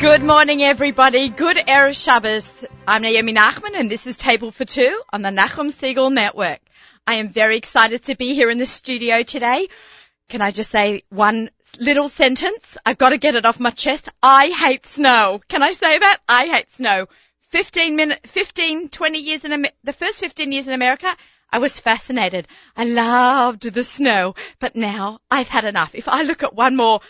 Good morning, everybody. Good Erev Shabbos. I'm Naomi Nachman, and this is Table for Two on the Nachum Segal Network. I am very excited to be here in the studio today. Can I just say one little sentence? I've got to get it off my chest. I hate snow. Can I say that? I hate snow. 15 minute, 15, 20 years in, the first 15 years in America, I was fascinated. I loved the snow, but now I've had enough. If I look at one more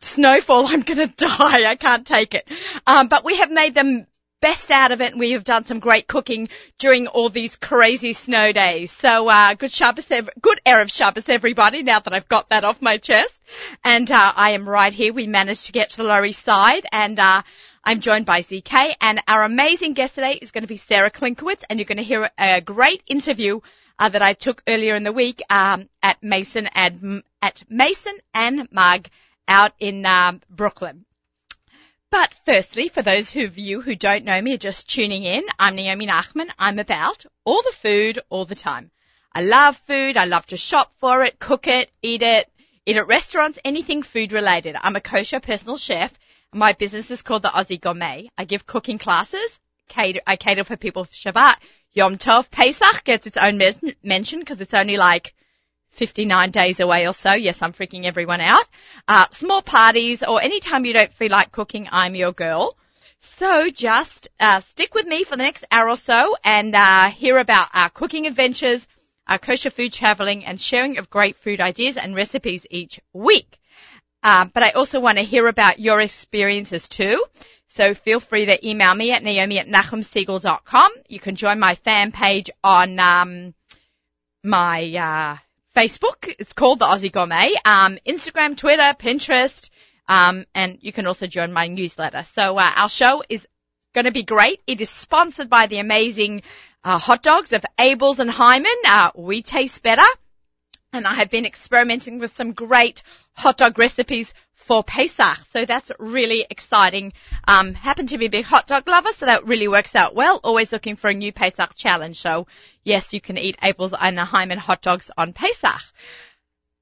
snowfall, I'm going to die. I can't take it. Um, but we have made the best out of it we have done some great cooking during all these crazy snow days. So, uh, good Shabbos, good Erev Shabbos everybody now that I've got that off my chest. And, uh, I am right here. We managed to get to the Lower East Side and, uh, I'm joined by ZK and our amazing guest today is going to be Sarah Klinkowitz and you're going to hear a great interview uh, that I took earlier in the week um, at Mason and at Mason and Mug out in um, Brooklyn. But firstly, for those of you who don't know me, are just tuning in, I'm Naomi Nachman. I'm about all the food all the time. I love food. I love to shop for it, cook it, eat it, eat at restaurants, anything food related. I'm a kosher personal chef. My business is called the Aussie Gourmet. I give cooking classes. Cater, I cater for people for Shabbat. Yom Tov Pesach gets its own mention because it's only like 59 days away or so. Yes, I'm freaking everyone out. Uh, small parties or anytime you don't feel like cooking, I'm your girl. So just uh, stick with me for the next hour or so and uh, hear about our cooking adventures, our kosher food traveling, and sharing of great food ideas and recipes each week. Um, but I also want to hear about your experiences too. So feel free to email me at naomi at nachumsegal.com. You can join my fan page on um, my uh, Facebook. It's called the Aussie Gourmet. Um, Instagram, Twitter, Pinterest, um, and you can also join my newsletter. So uh, our show is going to be great. It is sponsored by the amazing uh, hot dogs of Abeles and Heymann. Uh, we taste better. And I have been experimenting with some great hot dog recipes for Pesach. So that's really exciting. Um, happen to be a big hot dog lover, so that really works out well. Always looking for a new Pesach challenge. So yes, you can eat Abeles and Heymann hot dogs on Pesach.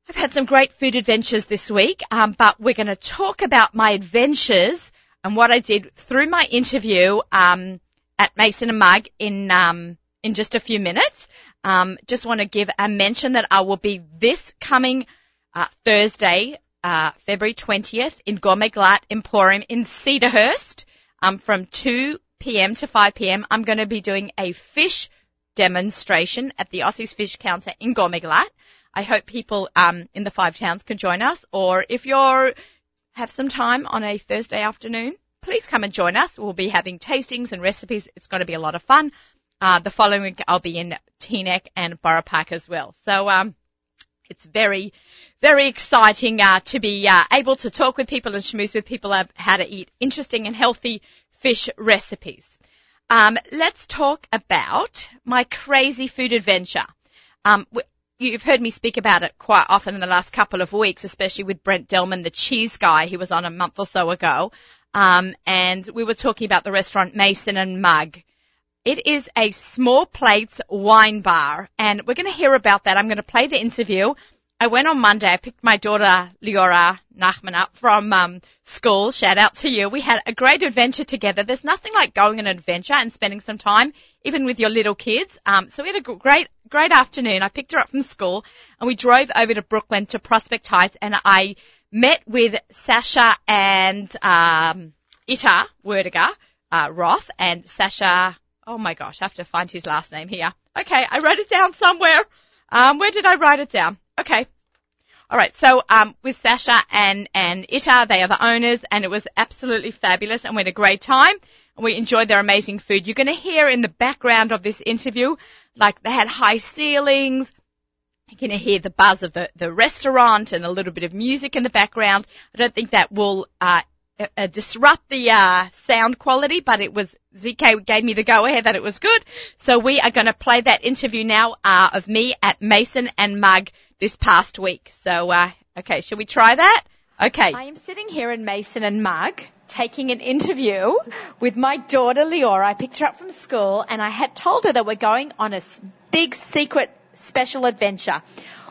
I've had some great food adventures this week, um, but we're going to talk about my adventures and what I did through my interview um, at Mason and Mug in um, in just a few minutes. Um, just want to give a mention that I will be this coming uh, Thursday uh, February 20th in Gourmet Emporium in Cedarhurst um, from 2 p.m. to 5 p.m. I'm going to be doing a fish demonstration at the Aussie's Fish Counter in Gourmet. I hope people um, in the five towns can join us, or if you're have some time on a Thursday afternoon, please come and join us. We'll be having tastings and recipes. It's going to be a lot of fun. Uh, the following week I'll be in Teaneck and Borough Park as well. So um, it's very, very exciting uh, to be uh, able to talk with people and schmooze with people about how to eat interesting and healthy fish recipes. Um, let's talk about my crazy food adventure. Um, you've heard me speak about it quite often in the last couple of weeks, especially with Brent Delman, the cheese guy. He was on a month or so ago. Um, and we were talking about the restaurant Mason and Mug. It is a small plates wine bar and we're going to hear about that. I'm going to play the interview. I went on Monday. I picked my daughter Leora Nachman up from um, school. Shout out to you. We had a great adventure together. There's nothing like going on an adventure and spending some time, even with your little kids. Um, so we had a great, great afternoon. I picked her up from school and we drove over to Brooklyn to Prospect Heights and I met with Sasha and um, Ita Werdiger uh, Roth and Sasha Oh my gosh, I have to find his last name here. Okay, I wrote it down somewhere. Um, where did I write it down? Okay. All right. So, um, with Sasha and, and Ita, they are the owners and it was absolutely fabulous and we had a great time and we enjoyed their amazing food. You're going to hear in the background of this interview, like they had high ceilings. You're going to hear the buzz of the, the restaurant and a little bit of music in the background. I don't think that will, uh, uh, disrupt the uh, sound quality, but it was ZK gave me the go ahead that it was good. So we are going to play that interview now uh, of me at Mason and Mug this past week. So uh, okay, shall we try that? Okay. I am sitting here in Mason and Mug taking an interview with my daughter Leora. I picked her up from school and I had told her that we're going on a big secret special adventure.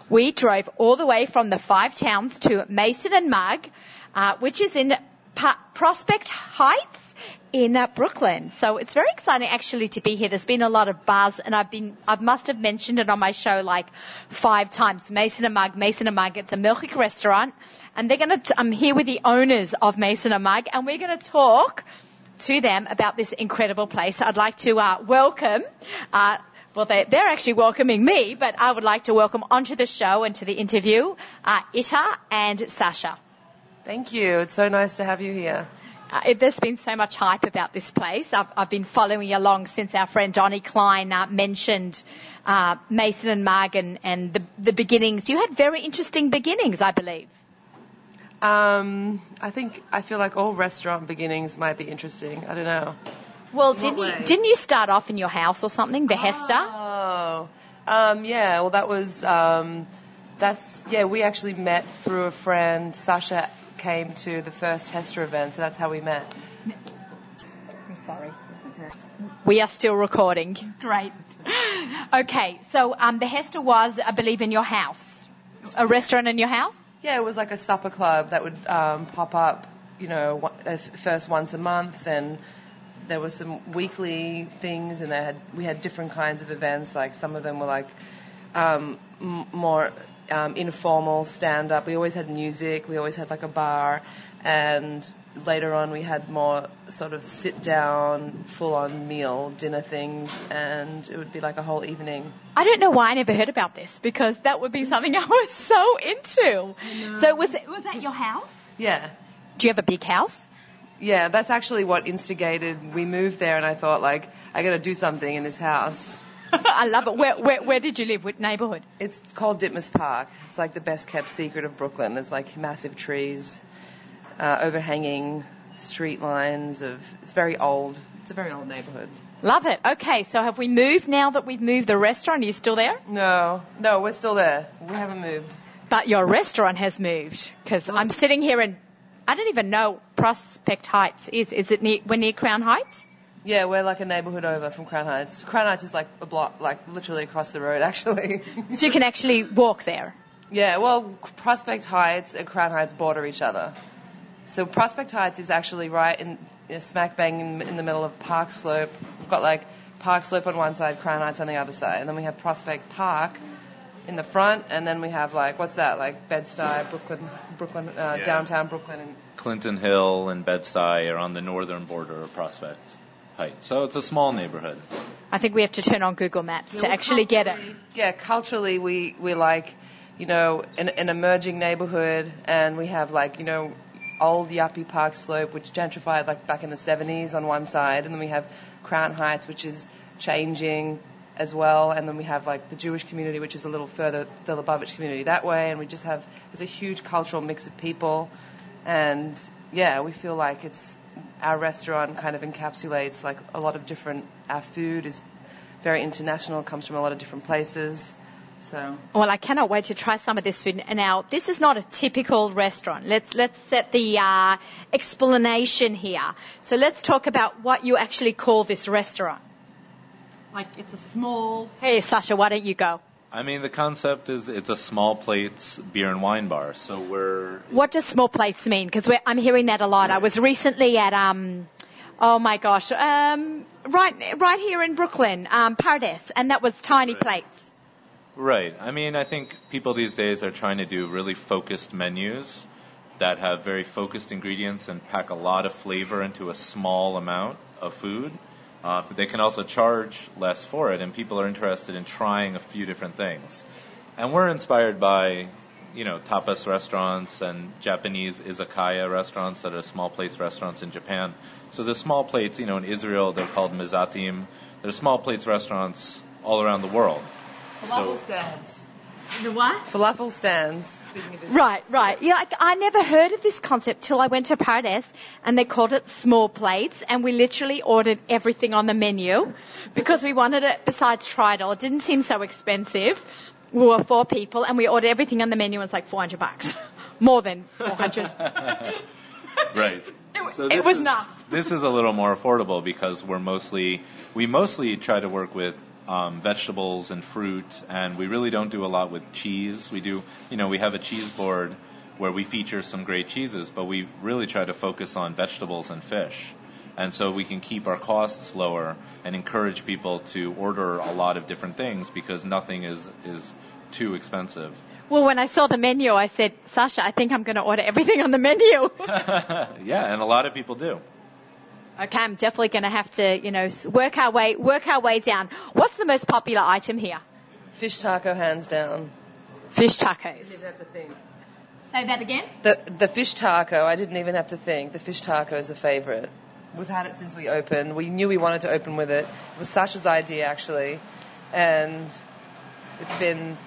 We drove all the way from the five towns to Mason and Mug, uh, which is in pa- Prospect Heights in uh, Brooklyn. So it's very exciting actually to be here. There's been a lot of buzz and I've been, I must have mentioned it on my show like five times. Mason and Mug, Mason and Mug. It's a milkshake restaurant and they're going to, I'm here with the owners of Mason and Mug and we're going to talk to them about this incredible place. I'd like to uh, welcome, uh, well, they, are actually welcoming me, but I would like to welcome onto the show and to the interview uh, Ita and Sasha. Thank you. It's so nice to have you here. Uh, there's been so much hype about this place. I've, I've been following along since our friend Donnie Klein uh, mentioned uh, Mason and Mug and, and the, the beginnings. You had very interesting beginnings, I believe. Um, I think I feel like all restaurant beginnings might be interesting. I don't know. Well, didn't you, didn't you start off in your house or something, the Hester? Oh, um, yeah. Well, that was um, that's yeah. We actually met through a friend, Sasha came to the first Hester event, so that's how we met. I'm sorry. We are still recording. Great. Okay, so um, the Hester was, I believe, in your house. A restaurant in your house? Yeah, it was like a supper club that would um, pop up, you know, uh, first once a month, and there was some weekly things, and they had we had different kinds of events. Like some of them were like um, more um, informal stand up. We always had music. We always had like a bar, and later on we had more sort of sit down, full on meal, dinner things, and it would be like a whole evening. I don't know why I never heard about this because that would be something I was so into. So was it, was that your house? Yeah. Do you have a big house? Yeah, that's actually what instigated. We moved there, and I thought like I got to do something in this house. I love it. Where, where, where did you live? What neighbourhood? It's called Ditmas Park. It's like the best kept secret of Brooklyn. There's like massive trees, uh, overhanging street lines of. It's very old. It's a very old neighbourhood. Love it. Okay, so have we moved now that we've moved the restaurant? Are you still there? No, no, we're still there. We haven't moved. But your restaurant has moved because I'm sitting here and I don't even know Prospect Heights is. Is it near? We're near Crown Heights. Yeah, we're like a neighbourhood over from Crown Heights. Crown Heights is like a block, like literally across the road, actually. so you can actually walk there. Yeah, well, Prospect Heights and Crown Heights border each other. So Prospect Heights is actually right in you know, smack bang in, in the middle of Park Slope. We've got like Park Slope on one side, Crown Heights on the other side, and then we have Prospect Park in the front, and then we have like what's that like Bed Stuy, Brooklyn, Brooklyn, uh, yeah. downtown Brooklyn, and Clinton Hill and Bed Stuy are on the northern border of Prospect. Heights. So it's a small neighborhood. I think we have to turn on Google Maps yeah, to actually get it. Yeah, culturally we we like, you know, an, an emerging neighborhood, and we have like, you know, old Yuppie Park Slope, which gentrified like back in the 70s on one side, and then we have Crown Heights, which is changing as well, and then we have like the Jewish community, which is a little further the Lubavitch community that way, and we just have there's a huge cultural mix of people, and yeah, we feel like it's our restaurant kind of encapsulates like a lot of different. Our food is very international, comes from a lot of different places. So. Well, I cannot wait to try some of this food. Now, this is not a typical restaurant. Let's let's set the uh, explanation here. So let's talk about what you actually call this restaurant. Like it's a small. Hey, Sasha, why don't you go? I mean, the concept is it's a small plates beer and wine bar. So we're. What does small plates mean? Because I'm hearing that a lot. Right. I was recently at um, oh my gosh, um, right right here in Brooklyn, um, Paradise, and that was tiny right. plates. Right. I mean, I think people these days are trying to do really focused menus that have very focused ingredients and pack a lot of flavor into a small amount of food. Uh, but they can also charge less for it, and people are interested in trying a few different things. And we're inspired by, you know, tapas restaurants and Japanese izakaya restaurants that are small plates restaurants in Japan. So the small plates, you know, in Israel they're called mezatim. They're small plates restaurants all around the world. Falafel so, stands. The what? Falafel stands. Right, right. Yeah, I, I never heard of this concept till I went to Paradise and they called it small plates and we literally ordered everything on the menu because we wanted it besides Tridel. It didn't seem so expensive. We were four people and we ordered everything on the menu and it's like 400 bucks. More than 400. right. It, so it was is, nuts. This is a little more affordable because we're mostly, we mostly try to work with um, vegetables and fruit, and we really don't do a lot with cheese. We do, you know, we have a cheese board, where we feature some great cheeses, but we really try to focus on vegetables and fish. And so we can keep our costs lower and encourage people to order a lot of different things because nothing is, is too expensive. Well, when I saw the menu, I said, Sasha, I think I'm going to order everything on the menu. yeah, and a lot of people do. Okay, I'm definitely going to have to, you know, work our way, work our way down. What's the most popular item here? Fish taco, hands down. Fish tacos. Didn't have to think. Say that again. The the fish taco, I didn't even have to think. The fish taco is a favorite. We've had it since we opened. We knew we wanted to open with it. It was Sasha's idea actually, and it's been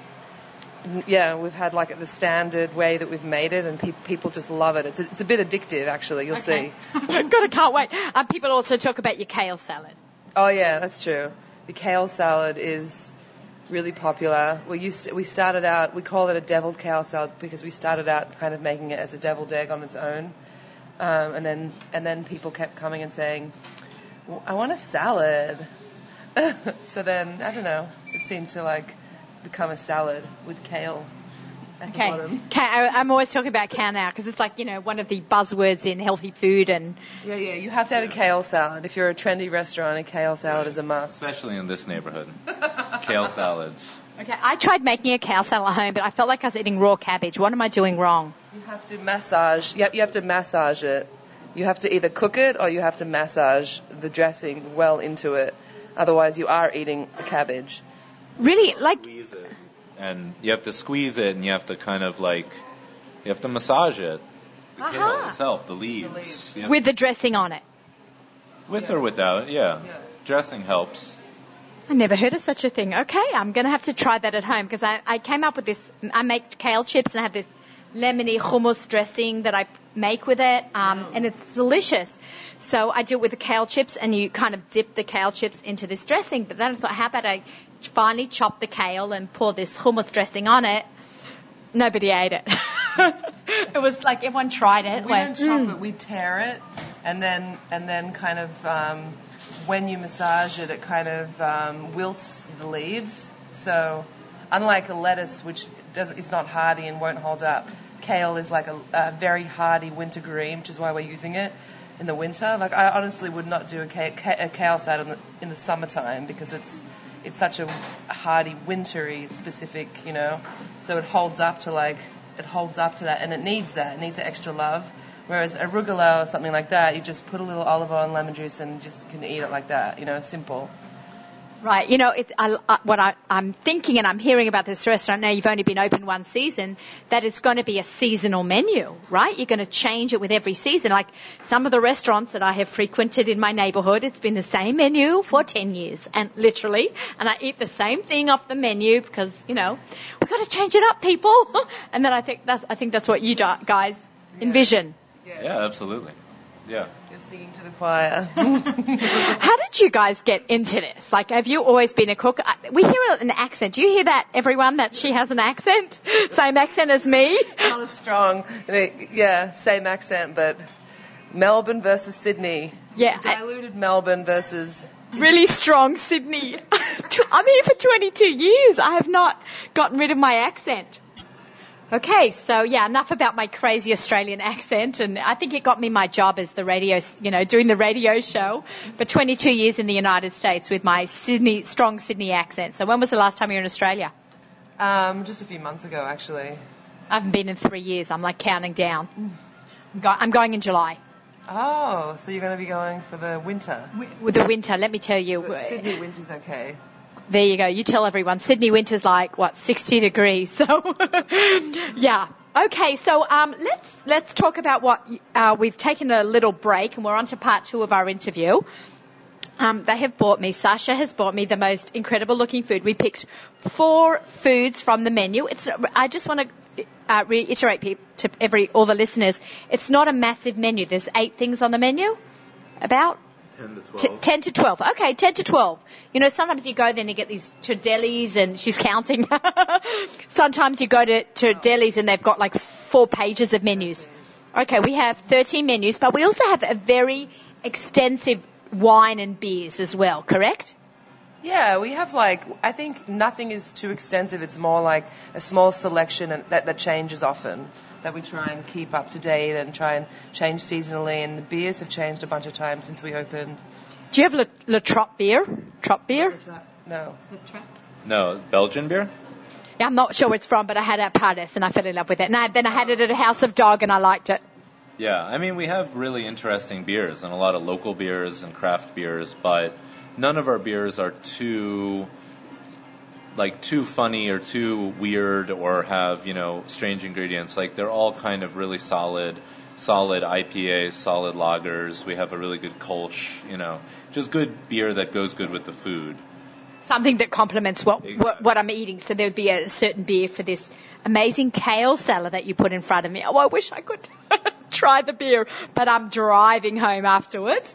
yeah, we've had like the standard way that we've made it, and pe- people just love it. It's a, it's a bit addictive, actually. You'll Okay. see. God, I can't wait. Um, people also talk about your kale salad. Oh yeah, that's true. The kale salad is really popular. We used to, we started out we call it a deviled kale salad because we started out kind of making it as a deviled egg on its own, um, and then and then people kept coming and saying, "Well, I want a salad. so then I don't know. It seemed to like become a salad with kale at Okay. the bottom. Ca- I- I'm always talking about kale now because it's like, you know, one of the buzzwords in healthy food and Yeah, yeah. You have to have a kale salad if you're a trendy restaurant. A kale salad is a must. Especially in this neighborhood. Kale salads. Okay, I tried making a kale salad at home, but I felt like I was eating raw cabbage. What am I doing wrong? You have to massage. You have, you have to massage it. You have to either cook it or you have to massage the dressing well into it. Otherwise, you are eating a cabbage. Really, like, Squeeze it. And you have to squeeze it and you have to kind of like, you have to massage it. The kale itself, the leaves. leaves. You have- with the dressing on it. with or without, yeah. Yeah. Dressing helps. I never heard of such a thing. Okay, I'm going to have to try that at home because I, I came up with this. I make kale chips and I have this lemony hummus dressing that I make with it, um, and it's delicious. So I do it with the kale chips, and you kind of dip the kale chips into this dressing. But then I thought, how about I finally chop the kale and pour this hummus dressing on it? Nobody ate it. it was like everyone tried it. We went, don't chop "Mm." it. We tear it, and then and then kind of um, when you massage it, it kind of um, wilts the leaves. So unlike a lettuce, which does is not hardy and won't hold up, kale is like a, a very hardy winter green, which is why we're using it in the winter. Like I honestly would not do a, ca- a kale salad in the, in the summertime because it's it's such a hardy, wintry specific, you know. So it holds up to like it holds up to that, and it needs that. It needs the extra love. Whereas arugula or something like that, you just put a little olive oil and lemon juice and just can eat it like that. You know, simple. Right. You know, it's I, I, what I, I'm thinking and I'm hearing about this restaurant now. You've only been open one season. That it's going to be a seasonal menu, right? You're going to change it with every season. Like some of the restaurants that I have frequented in my neighbourhood, it's been the same menu for ten years, and literally, and I eat the same thing off the menu because you know we've got to change it up, people. and then I think that's I think that's what you guys envision. Yeah, absolutely. Yeah. You're singing to the choir. How did you guys get into this? Like, have you always been a cook? We hear an accent. Do you hear that, everyone, that she has an accent? Same accent as me? Not as strong. Yeah, same accent, but Melbourne versus Sydney. Yeah, I- Diluted Melbourne versus really strong Sydney. I'm here for 22 years. I have not gotten rid of my accent. Okay, so yeah, enough about my crazy Australian accent, and I think it got me my job as the radio, you know, doing the radio show for 22 years in the United States with my Sydney, strong Sydney accent. So when was the last time you were in Australia? um, just a few months ago, actually. I haven't been in three years. I'm like counting down. I'm, go- I'm going in July. Oh, so you're going to be going for the winter. With the winter, let me tell you. But Sydney winter's okay. There you go. You tell everyone. Sydney winter's like what, 60 degrees. So, yeah. Okay, so um, let's let's talk about what uh, we've taken a little break and we're on to part two of our interview. Um, they have bought me, Sasha has bought me the most incredible looking food. We picked four foods from the menu. It's, I just want to uh, reiterate to every, all the listeners, it's not a massive menu. There's eight things on the menu. About? 10 to T- 10 to 12. Okay, 10 to 12. You know, sometimes you go there and you get these to delis and she's counting. sometimes you go to, to delis and they've got like four pages of menus. Okay, we have 13 menus, but we also have a very extensive wine and beers as well, correct? Yeah, we have like I think nothing is too extensive. It's more like a small selection and that that changes often. That we try and keep up to date and try and change seasonally. And the beers have changed a bunch of times since we opened. Do you have Le, Le Trop beer? Trop beer? No. No, Belgian beer? Yeah, I'm not sure where it's from, but I had it at Paris and I fell in love with it. And I, then I had it at a House of Dog and I liked it. Yeah, I mean, we have really interesting beers and a lot of local beers and craft beers, but none of our beers are too like too funny or too weird or have, you know, strange ingredients. Like they're all kind of really solid solid IPAs, solid lagers. We have a really good Kolsch, you know, just good beer that goes good with the food. Something that complements what, what, what I'm eating. So there would be a certain beer for this amazing kale salad that you put in front of me. Oh, I wish I could try the beer, but I'm driving home afterwards.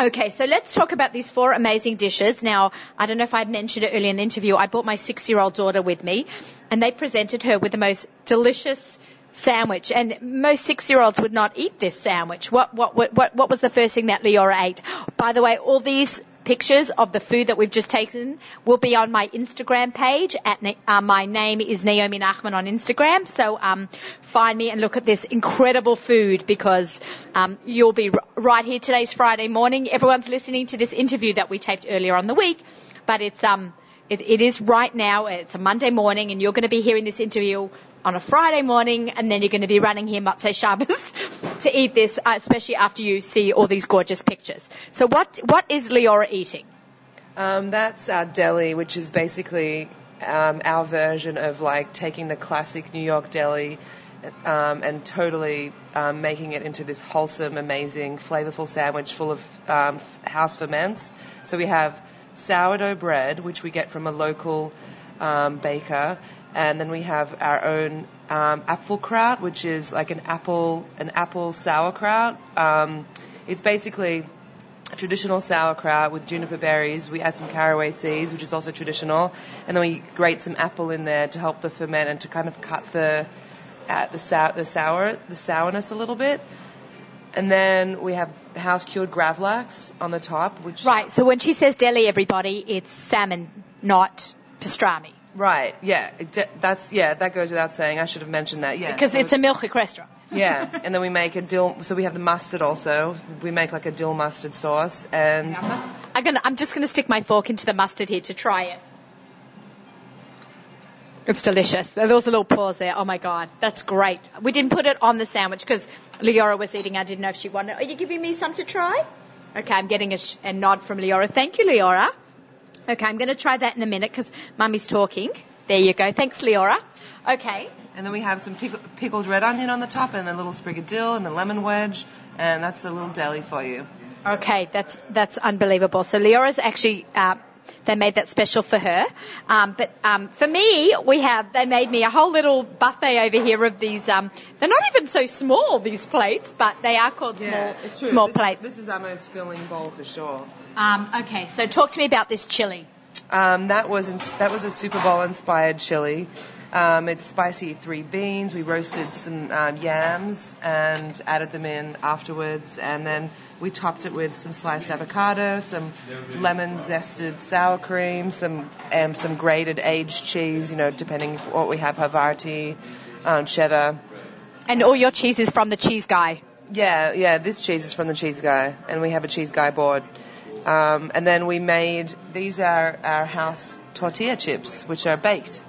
Okay, so let's talk about these four amazing dishes. Now, I don't know if I'd mentioned it earlier in the interview. I brought my six-year-old daughter with me, and they presented her with the most delicious sandwich. And most six-year-olds would not eat this sandwich. What what what what was the first thing that Leora ate? By the way, all these pictures of the food that we've just taken will be on my Instagram page. At uh, my name is Naomi Nachman on Instagram. So um, find me and look at this incredible food because um, you'll be r- right here. Today's Friday morning. Everyone's listening to this interview that we taped earlier on the week, but it's um it, it is right now. It's a Monday morning, and you're going to be hearing this interview on a Friday morning, and then you're going to be running here Motzei Shabbos to eat this, uh, especially after you see all these gorgeous pictures. So what what is Leora eating? Um, that's our deli, which is basically um, our version of like taking the classic New York deli um, and totally um, making it into this wholesome, amazing, flavorful sandwich full of um, house ferments. So we have sourdough bread, which we get from a local um, baker, and then we have our own um, Apfelkraut, which is like an apple an apple sauerkraut. Um, it's basically traditional sauerkraut with juniper berries. We add some caraway seeds, which is also traditional, and then we grate some apple in there to help the ferment and to kind of cut the uh, the sour the sour the sourness a little bit. And then we have house cured gravlax on the top, which Right. So when she says deli, everybody, it's salmon, not pastrami, right, yeah, that's yeah, that goes without saying. I should have mentioned that, yeah. because So it's a milchik restaurant. yeah, and then we make a dill. So we have the mustard also. We make like a dill mustard sauce, and I'm gonna, I'm just going to stick my fork into the mustard here to try it. It's delicious. There was a little pause there. Oh my god, that's great. We didn't put it on the sandwich because Leora was eating. I didn't know if she wanted. Are you giving me some to try? Okay, I'm getting a, sh- a nod from Leora. Thank you, Leora. Okay, I'm going to try that in a minute because Mummy's talking. There you go. Thanks, Leora. Okay. and then we have some pick- pickled red onion on the top, and a little sprig of dill, and a lemon wedge, and that's the little deli for you. Okay, that's that's unbelievable. So Leora's actually uh, they made that special for her, um, but um, for me we have they made me a whole little buffet over here of these. Um, they're not even so small these plates, but they are called small small this, plates. This is our most filling bowl for sure. Um, okay, so talk to me about this chili. Um, that was ins- that was a Super Bowl inspired chili. Um, it's spicy three beans. We roasted some um, yams and added them in afterwards, and then we topped it with some sliced avocado, some lemon zested sour cream, some um, some grated aged cheese. You know, depending what we have, Havarti, um, cheddar. And all your cheese is from the cheese guy. Yeah, yeah. This cheese is from the cheese guy, and we have a cheese guy board. Um, and then we made these are our house tortilla chips, which are baked.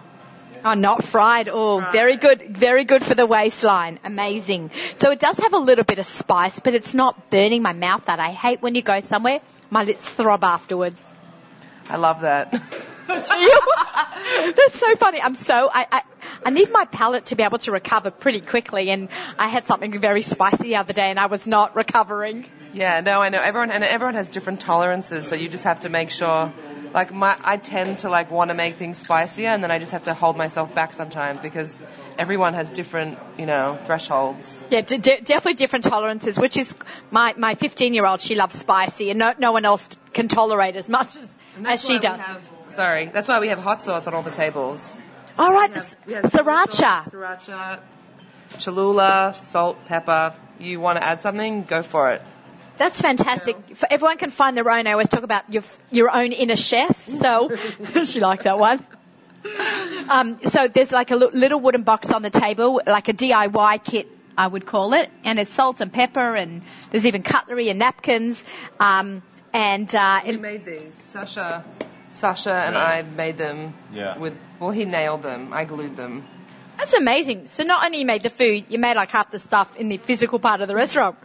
Oh, not fried. Oh, very good. Very good for the waistline. Amazing. So it does have a little bit of spice, but it's not burning my mouth out. I hate when you go somewhere, my lips throb afterwards. I love that. That's so funny. I'm so, I, I, I need my palate to be able to recover pretty quickly and I had something very spicy the other day and I was not recovering. yeah, no, I know. Everyone and everyone has different tolerances, so you just have to make sure. Like my, I tend to like want to make things spicier, and then I just have to hold myself back sometimes because everyone has different, you know, thresholds. Yeah, d- d- definitely different tolerances, which is my, my 15 year old, she loves spicy and no, no one else can tolerate as much as, as she does. have- sorry, that's why we have hot sauce on all the tables. All right, We have- we have sriracha. sauce, Sriracha, Cholula, salt, pepper. You want to add something? Go for it. That's fantastic. For everyone can find their own. I always talk about your your own inner chef. So she likes that one. Um, so there's like a little wooden box on the table, like a DIY kit, I would call it, and it's salt and pepper, and there's even cutlery and napkins. Um, and uh, We it, made these. Sasha, Sasha and Right. I made them. Yeah. With well, he nailed them. I glued them. that's amazing. So not only you made the food, you made like half the stuff in the physical part of the restaurant.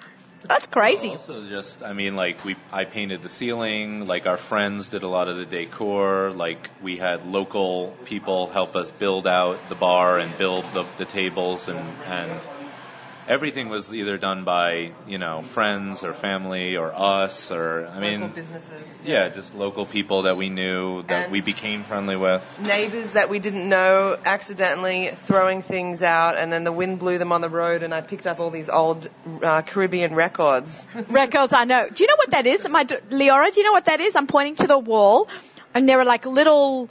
That's crazy. Also, just I mean, like we, I painted the ceiling. Like our friends did a lot of the decor. Like we had local people help us build out the bar and build the, the tables, and and everything was either done by you know friends or family or us or I mean, Local businesses. yeah, just local people that we knew that And- we became friendly with. Neighbors that we didn't know accidentally throwing things out, and then the wind blew them on the road, and I picked up all these old uh, Caribbean records. Records, I know. Do you know what that is? My Leora, do you know what that is? I'm pointing to the wall, and there are like little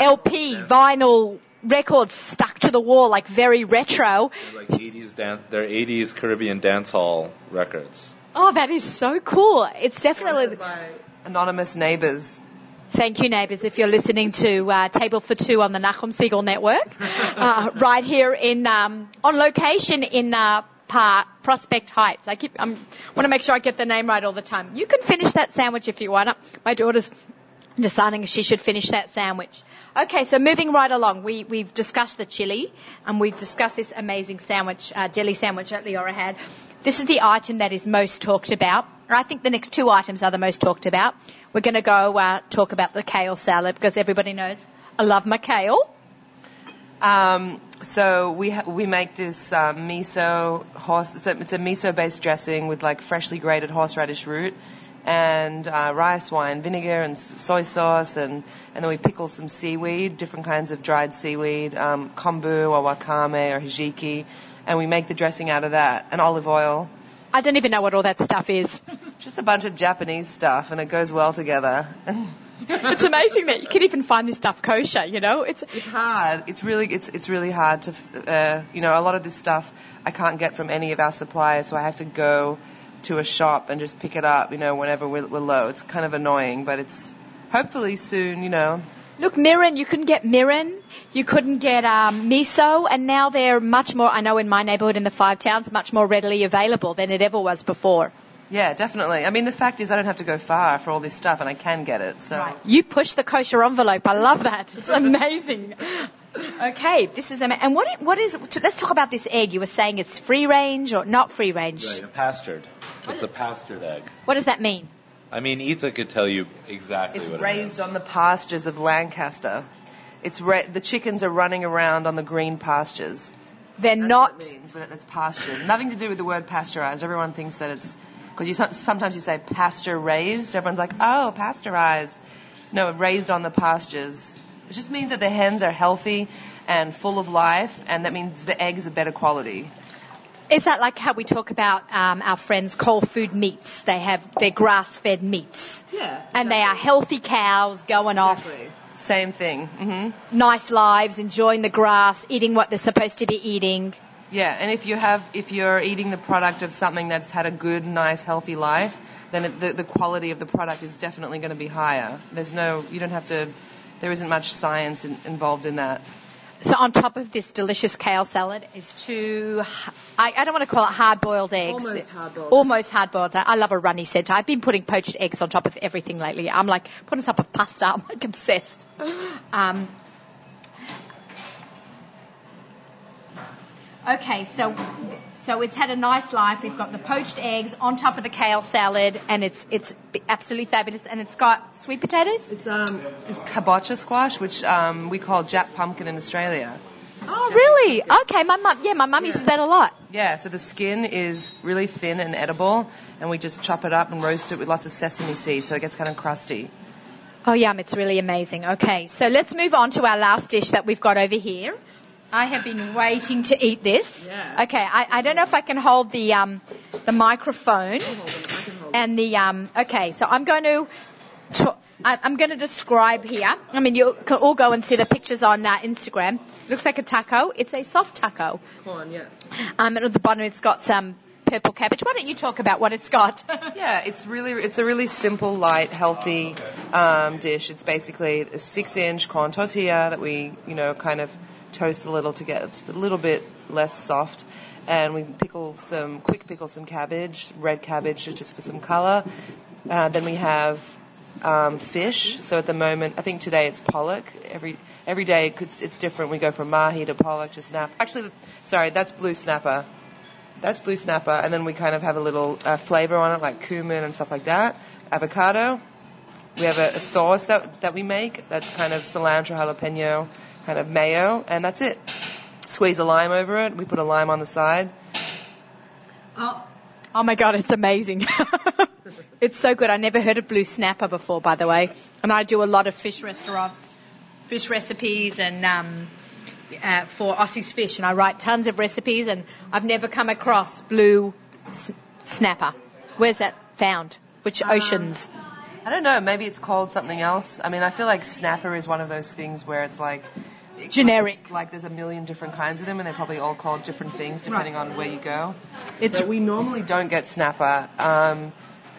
LP vinyl records stuck to the wall, like very retro. They're like 80s dan- they're 80s Caribbean dance hall records. Oh, that is so cool. It's definitely. by anonymous neighbors. Thank you, neighbours, if you're listening to uh, Table for Two on the Nachum Segal Network, uh, right here in um, on location in uh, Park, Prospect Heights. I keep I want to make sure I get the name right all the time. You can finish that sandwich if you want. My daughter's deciding she should finish that sandwich. Okay, so moving right along, we, we've discussed the chili and we've discussed this amazing sandwich, uh, deli sandwich that Leora had. This is the item that is most talked about. I think the next two items are the most talked about. We're going to go uh, talk about the kale salad because everybody knows I love my kale. Um, so we ha- we make this um, miso horse. It's a, it's a miso based dressing with like freshly grated horseradish root and uh, rice wine vinegar and soy sauce and and then we pickle some seaweed, different kinds of dried seaweed, um, kombu or wakame or hijiki, and we make the dressing out of that and olive oil. I don't even know what all that stuff is. Just a bunch of Japanese stuff, and it goes well together. it's amazing that you can even find this stuff kosher, you know? It's It's hard. It's really it's it's really hard to uh, you know a lot of this stuff I can't get from any of our suppliers, so I have to go to a shop and just pick it up. You know, whenever we're, we're low. It's kind of annoying, but it's hopefully soon. You know, Look, mirin, you couldn't get mirin, you couldn't get um, miso, and now they're much more, I know in my neighbourhood in the five towns, much more readily available than it ever was before. yeah, definitely. I mean, the fact is I don't have to go far for all this stuff, and I can get it. So You push the kosher envelope. I love that. It's amazing. Okay, this is ama- and what i- what is? Let's talk about this egg. You were saying it's free range or not free range. Right, a pastured. It's a pastured egg. What does that mean? I mean, Ita could tell you exactly it's what it raised is. on the pastures of Lancaster. It's ra- the chickens are running around on the green pastures. They're That's not. what it means when it's pastured. Nothing to do with the word pasteurized. Everyone thinks that it's because you some- sometimes you say pasture raised. Everyone's like, oh, pasteurized. No, raised on the pastures. It just means that the hens are healthy and full of life, and that means the eggs are better quality. Is that like how we talk about um, our friends KOL Food Meats? They have their grass-fed meats, Yeah. and they are healthy cows going off, Same thing. hmm nice lives, enjoying the grass, eating what they're supposed to be eating. Yeah, and if you have, if you're eating the product of something that's had a good, nice, healthy life, then it, the, the quality of the product is definitely going to be higher. There's no, you don't have to, there isn't much science in, involved in that. So on top of this delicious kale salad is two, I, I don't want to call it hard-boiled eggs. Almost hard-boiled. Almost hard-boiled. I love a runny centre. I've been putting poached eggs on top of everything lately. I'm like, put on top of pasta. I'm like obsessed. Um, okay, so so it's had a nice life. We've got the poached eggs on top of the kale salad, and it's it's absolutely fabulous. And it's got sweet potatoes. It's um, it's kabocha squash, which um, we call jack pumpkin in Australia. Oh, really? Okay, my mum. Yeah, my mum uses that a lot. Yeah, so the skin is really thin and edible, and we just chop it up and roast it with lots of sesame seeds, so it gets kind of crusty. Oh, yum, it's really amazing. Okay, so let's move on to our last dish that we've got over here. I have been waiting to eat this. Yeah. Okay, I, I don't know if I can hold the um, the microphone and the um. Okay, so I'm going to. to I- I'm going to describe here. I mean, you can all go and see the pictures on uh, Instagram. It looks like a taco. It's a soft taco. Corn, yeah. Um, and at the bottom, it's got some purple cabbage. Why don't you talk about what it's got? Yeah, it's really it's a really simple, light, healthy um, dish. It's basically a six-inch corn tortilla that we you know kind of toast a little to get it a little bit less soft, and we pickle some quick pickle some cabbage, red cabbage just for some color. Uh, then we have um, fish. So at the moment, I think today it's pollock. Every every day it could, it's different. We go from mahi to pollock to snap. Actually, sorry, that's blue snapper. That's blue snapper, and then we kind of have a little uh, flavor on it, like cumin and stuff like that. Avocado. We have a, a sauce that that we make. That's kind of cilantro, jalapeno, kind of mayo, and that's it. Squeeze a lime over it. We put a lime on the side. Oh, oh my god, it's amazing. it's so good. I never heard of blue snapper before, by the way. And I do a lot of fish restaurants, fish recipes, and um, uh, for Aussie's Fish, and I write tons of recipes, and I've never come across blue s- snapper. Where's that found? Which oceans? I don't know. Maybe it's called something else. I mean, I feel like snapper is one of those things where it's like Generic. Like there's a million different kinds of them, and they're probably all called different things depending on where you go. It's But we normally don't get snapper. Um,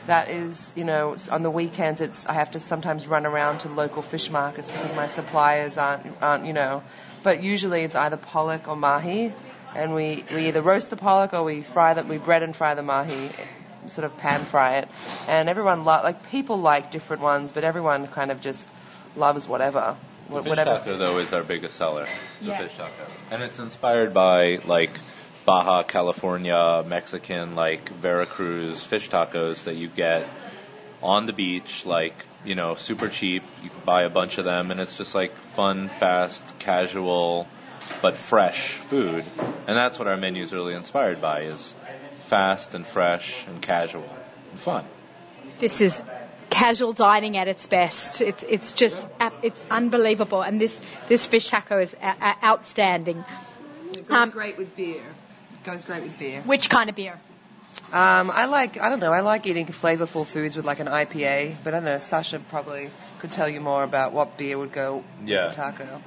that is, you know, on the weekends, it's I have to sometimes run around to local fish markets because my suppliers aren't, aren't, you know. But usually it's either pollock or mahi, and we, we either roast the pollock or we fry that we bread and fry the mahi, sort of pan fry it. And everyone lo- like people like different ones, but everyone kind of just loves whatever. The fish whatever. taco though is our biggest seller. The Yeah. fish taco, and it's inspired by like Baja California, Mexican, like Veracruz fish tacos that you get on the beach, like you know, super cheap. You can buy a bunch of them, and it's just like fun, fast, casual, but fresh food. And that's what our menu is really inspired by: is fast and fresh and casual and fun. this is casual dining at its best. It's it's just it's unbelievable, and this this fish taco is a- a- outstanding. It goes Um, great with beer. It goes great with beer. Which kind of beer? Um, I like, I don't know, I like eating flavorful foods with like an IPA, but I don't know, Sasha probably could tell you more about what beer would go Yeah. with a taco.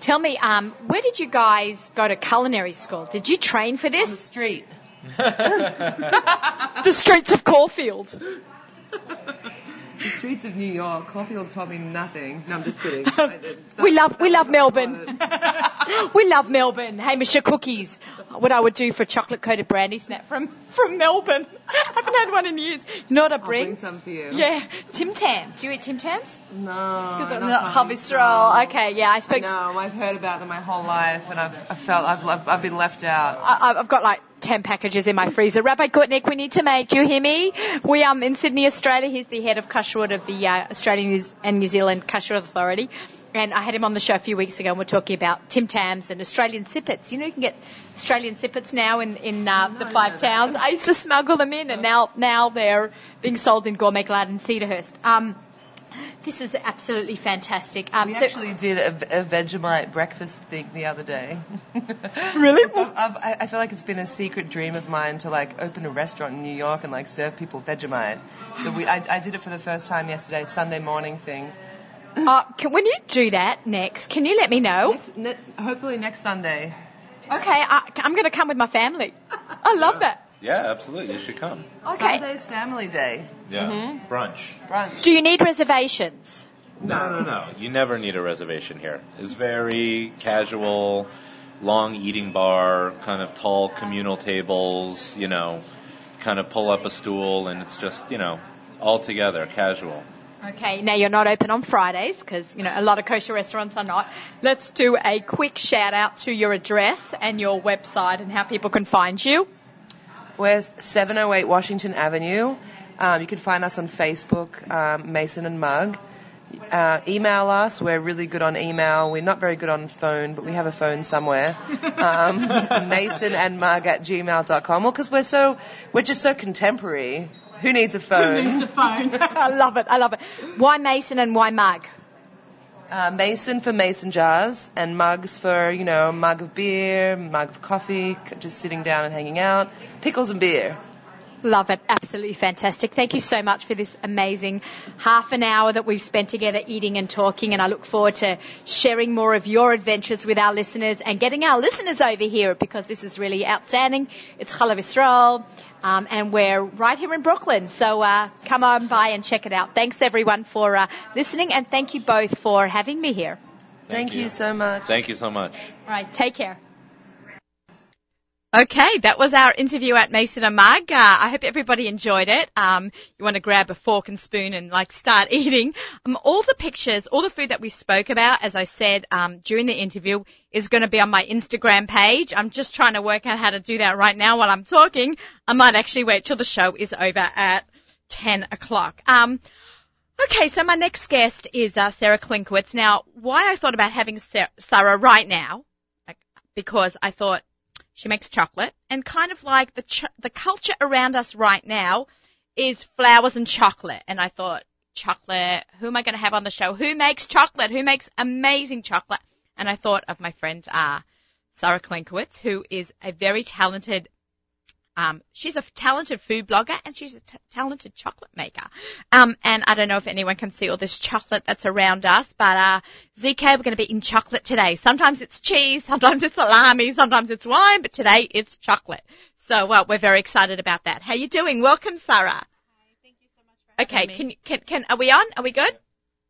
Tell me, um, where did you guys go to culinary school? Did you train for On the this? street. the streets of Caulfield. The streets of New York. Caulfield taught me nothing. No, I'm just kidding. I We love we love Melbourne. we love Melbourne. Hamish, your cookies. What I would do for chocolate coated brandy snap from from Melbourne. I haven't had one in years. Not a what I I'll bring bring? some for you. Yeah, Tim Tams. Do you eat Tim Tams? No. Because I'm not Harvey Okay, yeah, I spoke. to- know. I've heard about them my whole life, and I've I felt I've I've, I've been left out. I, I've got like 10 packages in my freezer. Rabbi Gutnick, we need to make, do you hear me? We, um, in Sydney, Australia, he's the head of Kashrut of the, uh, Australian and New Zealand Kashrut Authority. And I had him on the show a few weeks ago and we're talking about Tim Tams and Australian sippets. You know, you can get Australian sippets now in, in, uh, the five towns. I used to smuggle them in and now, now they're being sold in Gourmet Glatt and Cedarhurst. Um, this is absolutely fantastic. Um, We so- actually did a, a Vegemite breakfast thing the other day. Really? I've, I've, I I feel like it's been a secret dream of mine to like open a restaurant in New York and like serve people Vegemite. So we, I, I did it for the first time yesterday, Sunday morning thing. uh, can, when you do that next, can you let me know? Next, ne- hopefully next Sunday. Okay, I, I'm going to come with my family. I love that. Yeah, absolutely. You should come. Okay. Sunday's family day. Yeah, mm-hmm. brunch. Brunch. Do you need reservations? No, no, no. You never need a reservation here. It's very casual, long eating bar, kind of tall communal tables, you know, kind of pull up a stool and it's just, you know, all together, casual. Okay, now you're not open on Fridays because, you know, a lot of kosher restaurants are not. Let's do a quick shout out to your address and your website and how people can find you. We're 708 Washington Avenue. Um, you can find us on Facebook, um, Mason and Mug. Uh, email us. We're really good on email. We're not very good on phone, but we have a phone somewhere. Um, Mason and Mug at gmail.com. Well, because we're so, we're just so contemporary. Who needs a phone? Who needs a phone. I love it. I love it. Why Mason and why Mug? Uh, Mason for mason jars and mugs for, you know, mug of beer, mug of coffee, just sitting down and hanging out. Pickles and beer. Love it. Absolutely fantastic. Thank you so much for this amazing half an hour that we've spent together eating and talking. And I look forward to sharing more of your adventures with our listeners and getting our listeners over here because this is really outstanding. It's Chalav Yisrael. Um, and we're right here in Brooklyn. So uh, come on by and check it out. Thanks everyone for uh, listening, and thank you both for having me here. Thank, you. so much. Thank you so much. All right, take care. Okay, that was our interview at Mason and Mug. Uh, I hope everybody enjoyed it. Um, you want to grab a fork and spoon and like start eating. Um, all the pictures, all the food that we spoke about, as I said um, during the interview, is going to be on my Instagram page. I'm just trying to work out how to do that right now while I'm talking. I might actually wait till the show is over at 10 o'clock. Um, okay, so my next guest is uh, Sarah Klinkowitz. Now, why I thought about having Sarah right now, because I thought she makes chocolate and kind of like the ch- the culture around us right now is flowers and chocolate. And I thought, chocolate, who am I going to have on the show? Who makes chocolate? Who makes amazing chocolate? And I thought of my friend, uh, Sarah Klinkowitz, who is a very talented um, she's a talented food blogger and she's a t- talented chocolate maker. Um, and I don't know if anyone can see all this chocolate that's around us, but uh, ZK, we're going to be eating chocolate today. Sometimes it's cheese, sometimes it's salami, sometimes it's wine, but today it's chocolate. So uh, we're very excited about that. How you doing? Welcome, Sarah. Hi, thank you so much for Okay, can can can are we on? Are we good?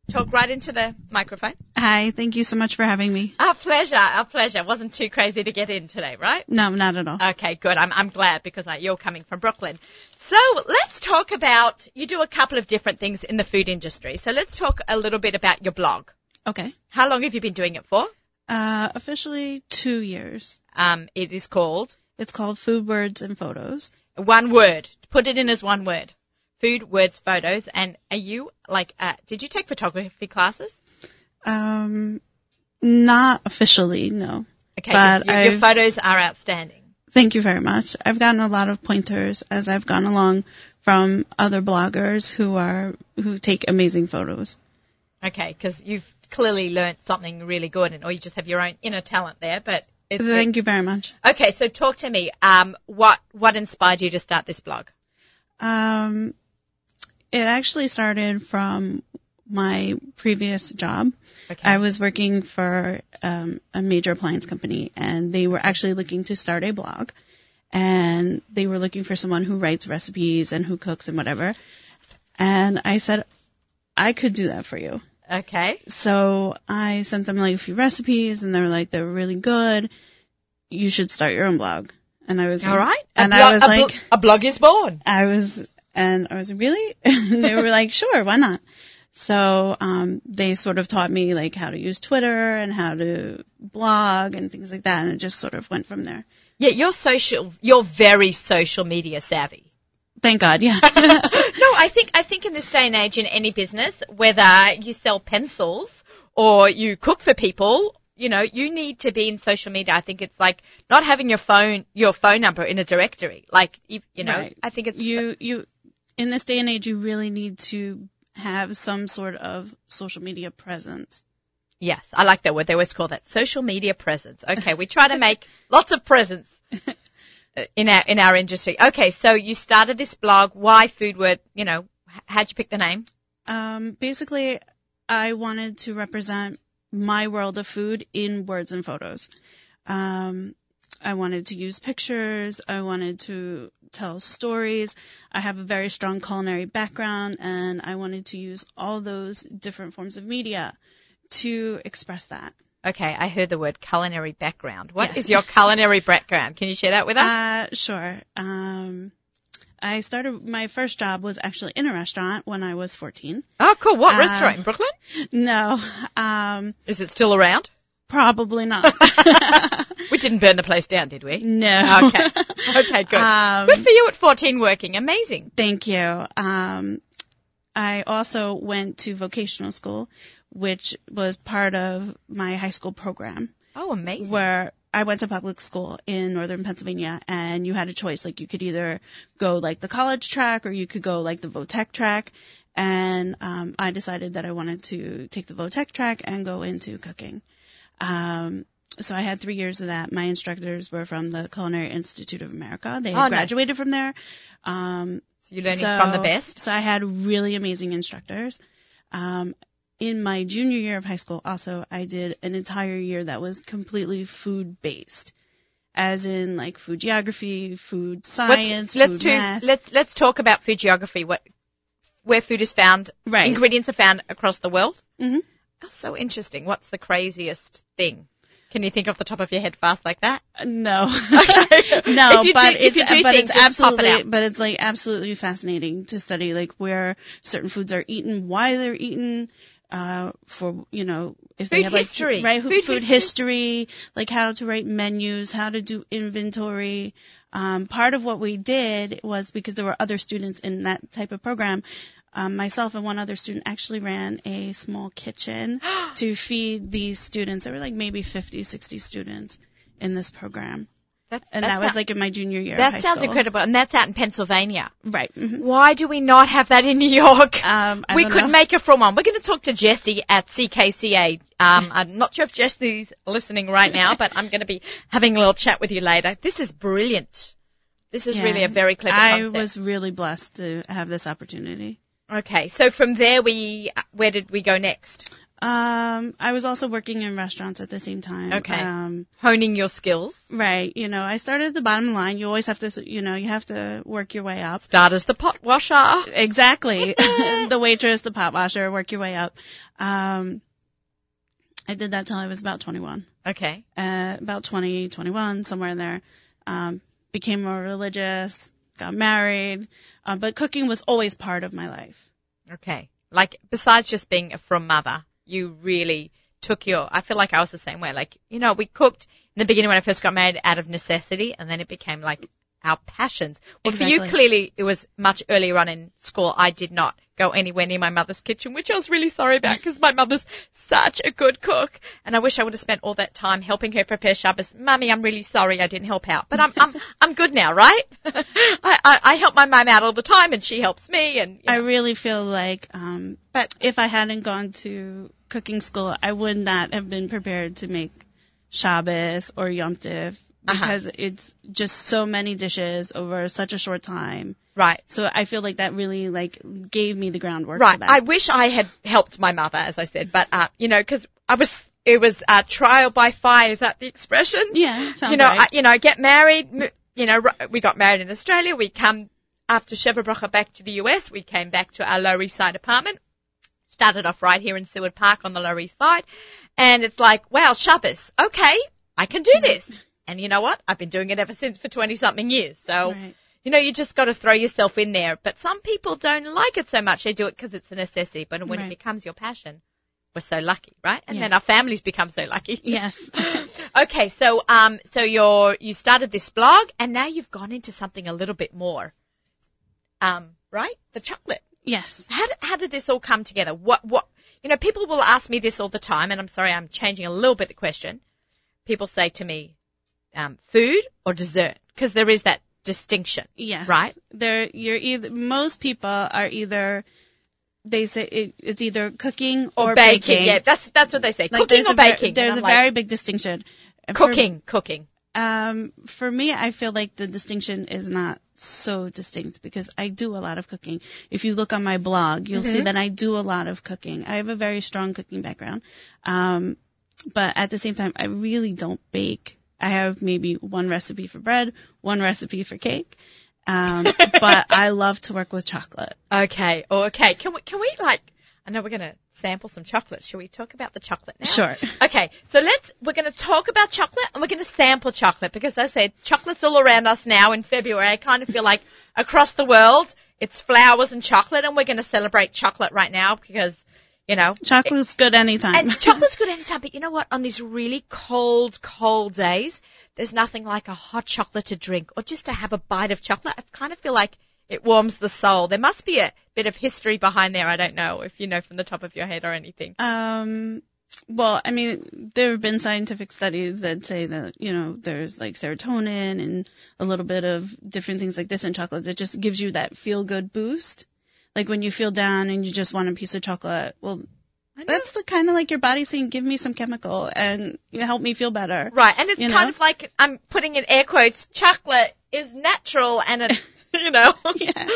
Talk right into the microphone. Hi, thank you so much for having me. Our pleasure, our pleasure. Wasn't too crazy to get in today, right? No, not at all. Okay, good. I'm, I'm glad because uh, you're coming from Brooklyn. So let's talk about, you do a couple of different things in the food industry. So let's talk a little bit about your blog. Okay. How long have you been doing it for? Uh, officially two years. Um, it is called? It's called Food Words and Photos. One word. Put it in as one word food, words, photos. And are you like, uh, did you take photography classes? Um, not officially, no. Okay, your, your photos are outstanding. Thank you very much. I've gotten a lot of pointers as I've gone along from other bloggers who are who take amazing photos. Okay, because you've clearly learnt something really good, and or you just have your own inner talent there. But thank you very much. Okay, so talk to me. Um, what what inspired you to start this blog? Um, it actually started from my previous job. Okay. I was working for um, a major appliance company, and they were actually looking to start a blog, and they were looking for someone who writes recipes and who cooks and whatever. And I said, I could do that for you. Okay. So I sent them like a few recipes, and they were like, they're really good. You should start your own blog. And I was all like, right. And I was a like, blo- a blog is born. I was and I was really? and they were like, sure, why not? So um, they sort of taught me like how to use Twitter and how to blog and things like that, and it just sort of went from there. Yeah, you're social. You're very social media savvy. Thank God, yeah. no, I think I think in this day and age, in any business, whether you sell pencils or you cook for people, you know, you need to be in social media. I think it's like not having your phone, your phone number in a directory. Like, you, you know, right. I think it's you you in this day and age, you really need to have some sort of social media presence. Yes, I like that word. They always call that social media presence. Okay, we try to make lots of presence in our in our industry. Okay, so you started this blog. Why Food Word? You know, how'd you pick the name? Um, basically, I wanted to represent my world of food in words and photos. Um, I wanted to use pictures. I wanted to tell stories. I have a very strong culinary background and I wanted to use all those different forms of media to express that. Okay, I heard the word culinary background. What yeah. is your culinary background? Can you share that with us? Uh, sure. Um, I started, my first job was actually in a restaurant when I was 14. Oh, cool. What uh, restaurant in Brooklyn? No. Um, is it still around? Probably not. we didn't burn the place down, did we? No. Okay. Okay, good. Um, good for you at 14 working. Amazing. Thank you. Um, I also went to vocational school, which was part of my high school program. Oh, amazing. Where I went to public school in northern Pennsylvania and you had a choice. Like you could either go like the college track or you could go like the VOTEC track. And um, I decided that I wanted to take the VOTEC track and go into cooking. Um, so I had three years of that. My instructors were from the Culinary Institute of America. They Oh, had nice. graduated from there. Um, So you're learning so, from the best. So I had really amazing instructors. Um, in my junior year of high school, also, I did an entire year that was completely food based, as in like food geography, food science, let's food let's let's talk about food geography. What where food is found, Right. ingredients are found across the world. Mhm. Oh, so interesting. What's the craziest thing? Can you think off the top of your head fast like that? No, Okay. no, If but do- it's but think, it's pop it absolutely but it's like absolutely fascinating to study like where certain foods are eaten, why they're eaten, uh, for you know if they Food have like history. right Food food, history. history, like how to write menus, how to do inventory. Um, part of what we did was because there were other students in that type of program. Um, myself and one other student actually ran a small kitchen to feed these students. There were like maybe 50, 60 students in this program. That's, And that that was like in my junior year. of that sounds school. incredible, and that's out in Pennsylvania. Right. mhm. Why do we not have that in New York? Um, we could know. make a from one. We're going to talk to Jesse at CKCA. Um, I'm not sure if Jessie's listening right now, but I'm going to be having a little chat with you later. This is brilliant. This is Yeah. really a very clever Concept. I was really blessed to have this opportunity. Okay, so from there we, where did we go next? Um, I was also working in restaurants at the same time. Okay. Um, Honing your skills. right. You know, I started at the bottom line. You always have to, you know, you have to work your way up. Start as the pot washer. Exactly. the waitress, the pot washer, work your way up. Um, I did that till I was about 21. Okay. uh, about 20, 21, somewhere in there. Um, became more religious, got married, uh, but cooking was always part of my life. Okay. Like, besides just being a from mother, you really took your, I feel like I was the same way. Like, you know, we cooked in the beginning when I first got married out of necessity and then it became like our passions. Well, for you, clearly, it was much earlier on in school. I did not go anywhere near my mother's kitchen, which I was really sorry about because my mother's such a good cook. And I wish I would have spent all that time helping her prepare Shabbos. Mummy, I'm really sorry I didn't help out, but I'm, I'm, I'm good now, right? I, I, I help my mum out all the time and she helps me and, you I really feel like, um, but if I hadn't gone to cooking school, I would not have been prepared to make Shabbos or Yom Tiv Uh-huh. because it's just so many dishes over such a short time. Right. So I feel like that really like gave me the groundwork. Right. For that. I wish I had helped my mother, as I said, but uh, you know, because I was, it was uh, trial by fire. Is that the expression? yeah, sounds you know, right. I, you know, get married. m- You know, we got married in Australia. We come after Sheva back to the US. We came back to our Lower East Side apartment. Started off right here in Seward Park on the Lower East Side, and it's like, wow, Shabbos. Okay, I can do this. And you know what? I've been doing it ever since for 20 something years. So, Right. You know, you just got to throw yourself in there. But some people don't like it so much. They do it because it's a necessity. But when it becomes your passion, we're so lucky, right? And Yeah. then our families become so lucky. Yes. okay, so um, so you're you started this blog, and now you've gone into something a little bit more, um, right? The chocolate. yes. How how did this all come together? What what you know? People will ask me this all the time, and I'm sorry, I'm changing a little bit the question. People say to me, um, food or dessert, because there is that distinction. Yes. Right. There, you're either, most people are either, they say it, it's either cooking or, Or baking, yeah, that's that's what they say. Like, cooking or a baking. There's a like, very big distinction. For- cooking, cooking. um, for me, I feel like the distinction is not so distinct because I do a lot of cooking. If you look on my blog, you'll see that I do a lot of cooking. I have a very strong cooking background. Um, but at the same time, I really don't bake. I have maybe one recipe for bread, one recipe for cake. Um, but I love to work with chocolate. Okay, oh, okay. Can we can we like? I know we're gonna sample some chocolate. Shall we talk about the chocolate now? Sure. Okay, so let's, we're going to talk about chocolate and we're going to sample chocolate because I said, chocolate's all around us now in February. I kind of feel like across the world, it's flowers and chocolate and we're going to celebrate chocolate right now because, you know. Chocolate's good anytime. And chocolate's good anytime, but you know what? On these really cold, cold days, there's nothing like a hot chocolate to drink or just to have a bite of chocolate. I kind of feel like it warms the soul. There must be a bit of history behind there. I don't know if you know from the top of your head or anything. Um, well, I mean, there have been scientific studies that say that, you know, there's like serotonin and a little bit of different things like this in chocolate that just gives you that feel good boost. Like when you feel down and you just want a piece of chocolate, well, That's the kind of like your body saying, "Give me some chemical and help me feel better." Right, and it's You kind know? of like I'm putting in air quotes. Chocolate is natural, and it, you know, yeah.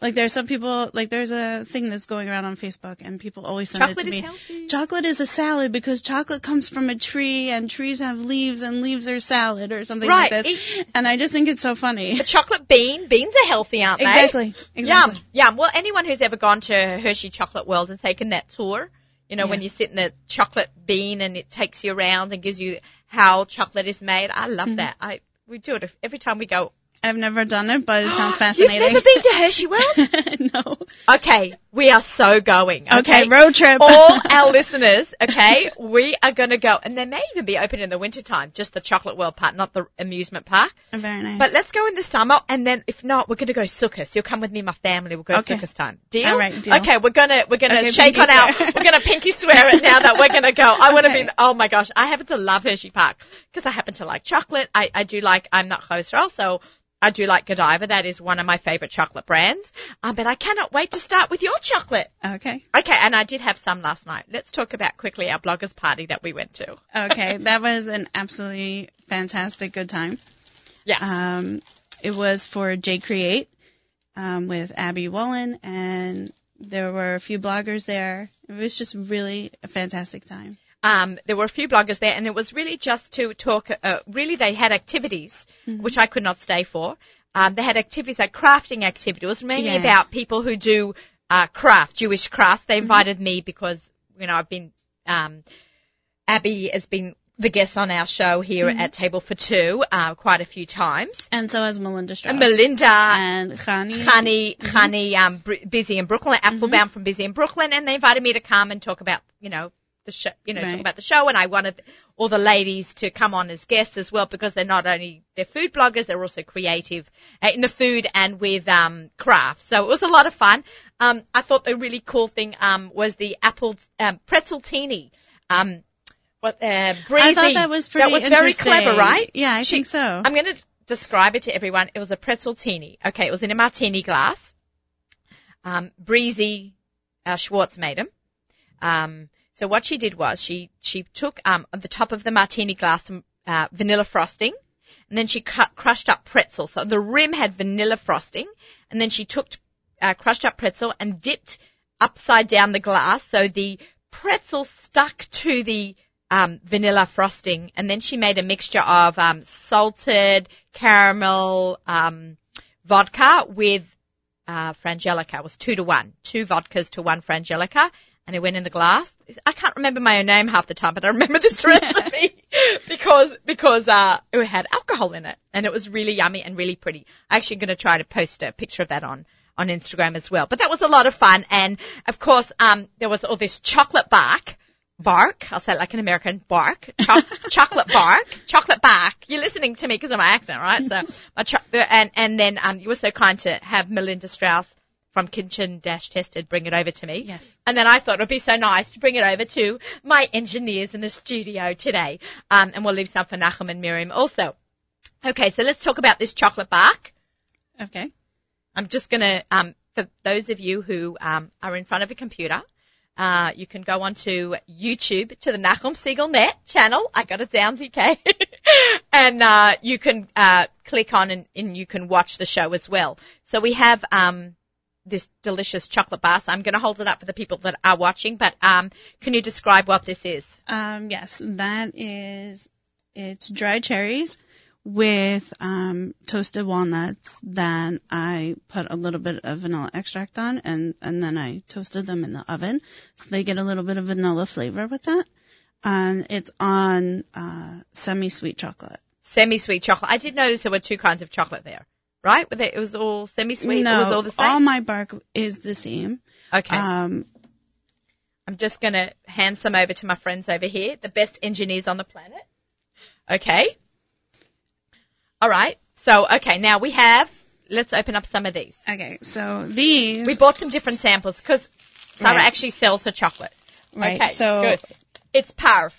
Like there's some people like there's a thing that's going around on Facebook and people always send chocolate it to me. healthy. Chocolate is a salad because chocolate comes from a tree and trees have leaves and leaves are salad or something Right, like this. And I just think it's so funny. A chocolate bean. Beans are healthy, aren't they? Exactly. Exactly. Yum, yum. Well, anyone who's ever gone to Hershey Chocolate World and taken that tour, you know, when you sit in the chocolate bean and it takes you around and gives you how chocolate is made. I love Mm-hmm. that. I we do it every time we go. I've never done it, but it sounds fascinating. You've never been to Hershey World? no. okay, we are so going. Okay, Okay, road trip. all our listeners, okay, we are going to go, and they may even be open in the wintertime, just the Chocolate World part, not the amusement park. Oh, very nice. But let's go in the summer, and then if not, we're going to go Sukkot. You'll come with me, and my family. We'll go Okay. Sukkot time. Deal? All right, deal. Okay, we're gonna we're gonna Okay, shake on our we're gonna pinky swear it now that we're gonna go. I want to Okay. be. Oh my gosh, I happen to love Hershey Park because I happen to like chocolate. I I do like. I'm not cholesterol, so. I do like Godiva. That is one of my favorite chocolate brands. Um, but I cannot wait to start with your chocolate. okay. Okay, and I did have some last night. Let's talk about quickly our bloggers party that we went to. Okay. that was an absolutely fantastic good time. Yeah. Um, it was for J Create, um, with Abby Wollen and there were a few bloggers there. It was just really a fantastic time. Um, there were a few bloggers there, and it was really just to talk. Uh, really, they had activities which I could not stay for. Um, they had activities like crafting activities. It was mainly Yeah. about people who do uh, craft, Jewish craft. They invited me because you know I've been. Um, Abby has been the guest on our show here at Table for Two uh, quite a few times. And so has Melinda Strauss. And Melinda and Chanie. Honey, Honey, um, busy in Brooklyn, Apfelbaum from Busy in Brooklyn, and they invited me to come and talk about, you know, the show, you know, talk about the show, and I wanted all the ladies to come on as guests as well because they're not only they're food bloggers, they're also creative uh, in the food and with um crafts. So it was a lot of fun. Um, I thought the really cool thing um was the apple um, pretzel teeny. Um, what uh, breezy. I thought that was pretty That was very clever, right? Yeah, I She- think so. I'm going to describe it to everyone. It was a pretzel teeny. Okay, it was in a martini glass. Um, Breezy uh, Schwartz made them. Um, so what she did was she she took um the top of the martini glass some uh, vanilla frosting, and then she cut, crushed up pretzel. So the rim had vanilla frosting, and then she took uh, crushed up pretzel and dipped upside down the glass so the pretzel stuck to the um, vanilla frosting, and then she made a mixture of um, salted caramel um, vodka with uh, Frangelico. It was two to one, two vodkas to one Frangelico, and it went in the glass. I can't remember my own name half the time, but I remember this recipe because because uh, it had alcohol in it, and it was really yummy and really pretty. I'm actually going to try to post a picture of that on on Instagram as well. But that was a lot of fun, and of course, um, there was all this chocolate bark. Bark, I'll say it like an American, bark, Cho- chocolate bark, chocolate bark. You're listening to me because of my accent, right? So, my cho- and, and then, um, you were so kind to have Melinda Strauss from Kitchen Dash Tested bring it over to me. Yes. And then I thought it would be so nice to bring it over to my engineers in the studio today. Um, and we'll leave some for Nachum and Miriam also. Okay, so let's talk about this chocolate bark. Okay. I'm just gonna, um, for those of you who um, are in front of a computer, uh, you can go onto YouTube to the Nachum Segal Net channel. I got it down, ZK. and uh, you can uh, click on and, and you can watch the show as well. So we have um, this delicious chocolate bar. So I'm going to hold it up for the people that are watching. But um, can you describe what this is? Um, yes, that is, it's dried cherries with um, toasted walnuts that I put a little bit of vanilla extract on and, and then I toasted them in the oven so they get a little bit of vanilla flavor with that. And it's on uh, semi-sweet chocolate. Semi-sweet chocolate. I did notice there were two kinds of chocolate there, right? It was all semi-sweet. no, it was all the same. my bark is the same. okay. Um, I'm just going to hand some over to my friends over here, the best engineers on the planet. Okay. All right. So, okay, now we have, let's open up some of these. okay, so these, We bought some different samples because Sarah Right. actually sells her chocolate. right, okay, so good. It's parv.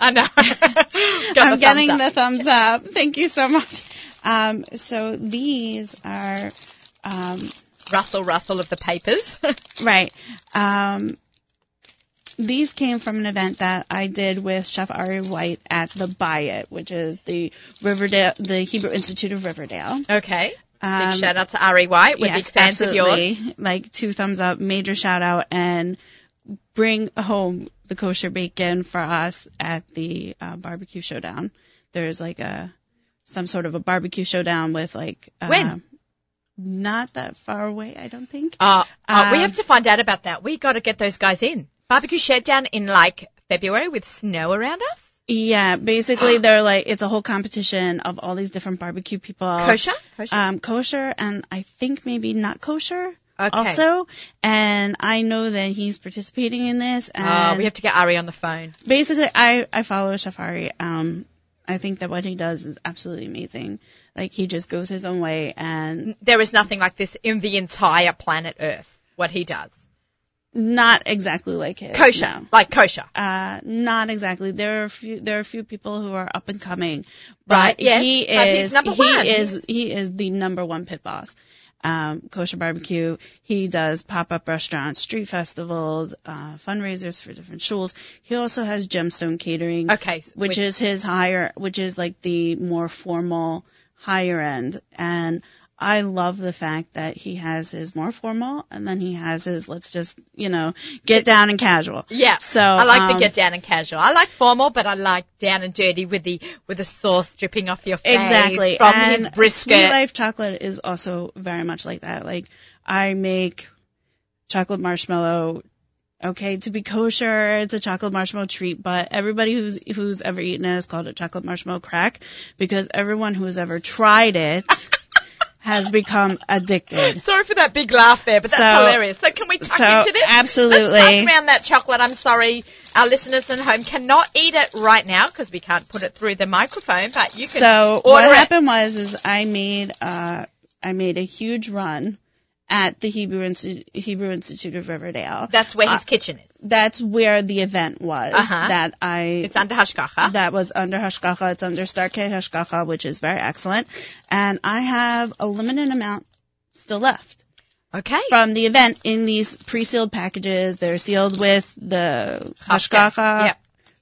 I know. I'm the getting the thumbs up. Thank you so much. Um, so these are, um, rustle rustle of the papers. right. Um, these came from an event that I did with Chef Ari White at the Bayit, which is the Riverdale, the Hebrew Institute of Riverdale. Okay. Um, big shout out to Ari White. We're yes, big fans absolutely. of yours. Like two thumbs up, major shout out, and bring home the kosher bacon for us at the uh, barbecue showdown. There's like a some sort of a barbecue showdown with like uh, When? Not that far away, I don't think. Uh, uh, we Um, have to find out about that. We got to get those guys in. Barbecue showdown in like February with snow around us. Yeah, basically they're like it's a whole competition of all these different barbecue people. Kosher? Kosher? Um, kosher and I think maybe not kosher. Okay. Also, and I know that he's participating in this. And oh, we have to get Ari on the phone. basically, I I follow Chef Ari. Um, I think that what he does is absolutely amazing. Like he just goes his own way, and There is nothing like this in the entire planet Earth. What he does. not exactly like his. Kosher. no. Like kosher. Uh, not exactly. There are a few. There are a few people who are up and coming, Right, but yes, he but he's is number he one. is he is the number one pit boss. Um, kosher barbecue. He does pop up restaurants, street festivals, uh, fundraisers for different shuls. He also has Gemstone Catering, Okay. which with- is his higher, which is like the more formal, higher end. And I love the fact that he has his more formal, and then he has his let's just you know get down and casual. Yeah. So I like um, the get down and casual. I like formal, but I like down and dirty with the with the sauce dripping off your face Exactly. from and his brisket. Sweet Life chocolate is also very much like that. Like I make chocolate marshmallow. Okay, to be kosher, it's a chocolate marshmallow treat, but everybody who's who's ever eaten it has called it chocolate marshmallow crack because everyone who's ever tried it has become addicted. Sorry for that big laugh there, but that's So- hilarious. So can we tuck so, into this? absolutely. Let's around that chocolate. I'm sorry, our listeners at home cannot eat it right now because we can't put it through the microphone, but you can So what it. happened was is I made uh I made a huge run at the Hebrew Insti- Hebrew Institute of Riverdale. That's where his Uh, kitchen is. that's where the event was Uh-huh. that I It's under Hashgacha. that was under Hashgacha. It's under Star-K Hashgacha, which is very excellent. And I have a limited amount still left Okay. from the event in these pre-sealed packages. They're sealed with the Hashgacha Yep.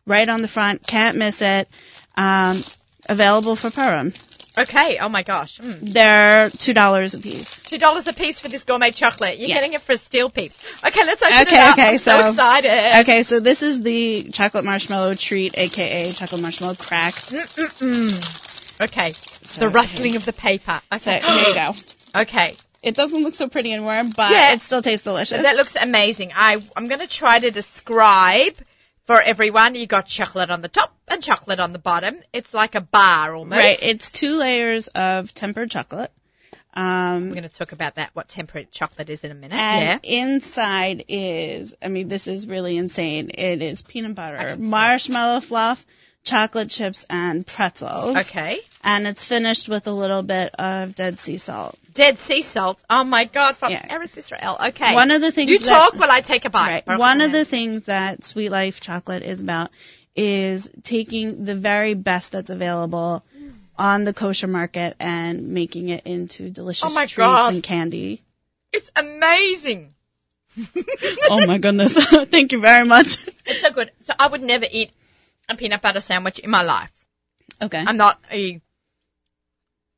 right on the front. Can't miss it. Um, available for Purim. Okay. Oh my gosh. Mm. They're two dollars a piece. Two dollars a piece for this gourmet chocolate. You're Yeah. getting it for a steel piece. Okay, let's open it up. okay, I'm so, so- excited. Okay, so this is the chocolate marshmallow treat, aka chocolate marshmallow crack. Mm-mm-mm. Okay. So, the rustling of the paper. So Okay. here you go. Okay. It doesn't look so pretty and warm, but Yeah. it still tastes delicious. That looks amazing. I, I'm going to try to describe for everyone. You got chocolate on the top and chocolate on the bottom. It's like a bar almost. Right, it's two layers of tempered chocolate. I'm Um, going to talk about that, what temperate chocolate is in a minute. and yeah. inside is, I mean, this is really insane. It is peanut butter, marshmallow fluff, chocolate chips, and pretzels. Okay. And it's finished with a little bit of Dead Sea salt. Dead sea salt. Oh my God, from Yeah. Eretz Israel. Okay. One of the things you that- talk while I take a bite. Right. One of the things that Sweet Life chocolate is about is taking the very best that's available on the kosher market and making it into delicious Oh my treats God. and candy. It's amazing. oh my goodness. Thank you very much. It's so good. So I would never eat a peanut butter sandwich in my life. Okay. I'm not a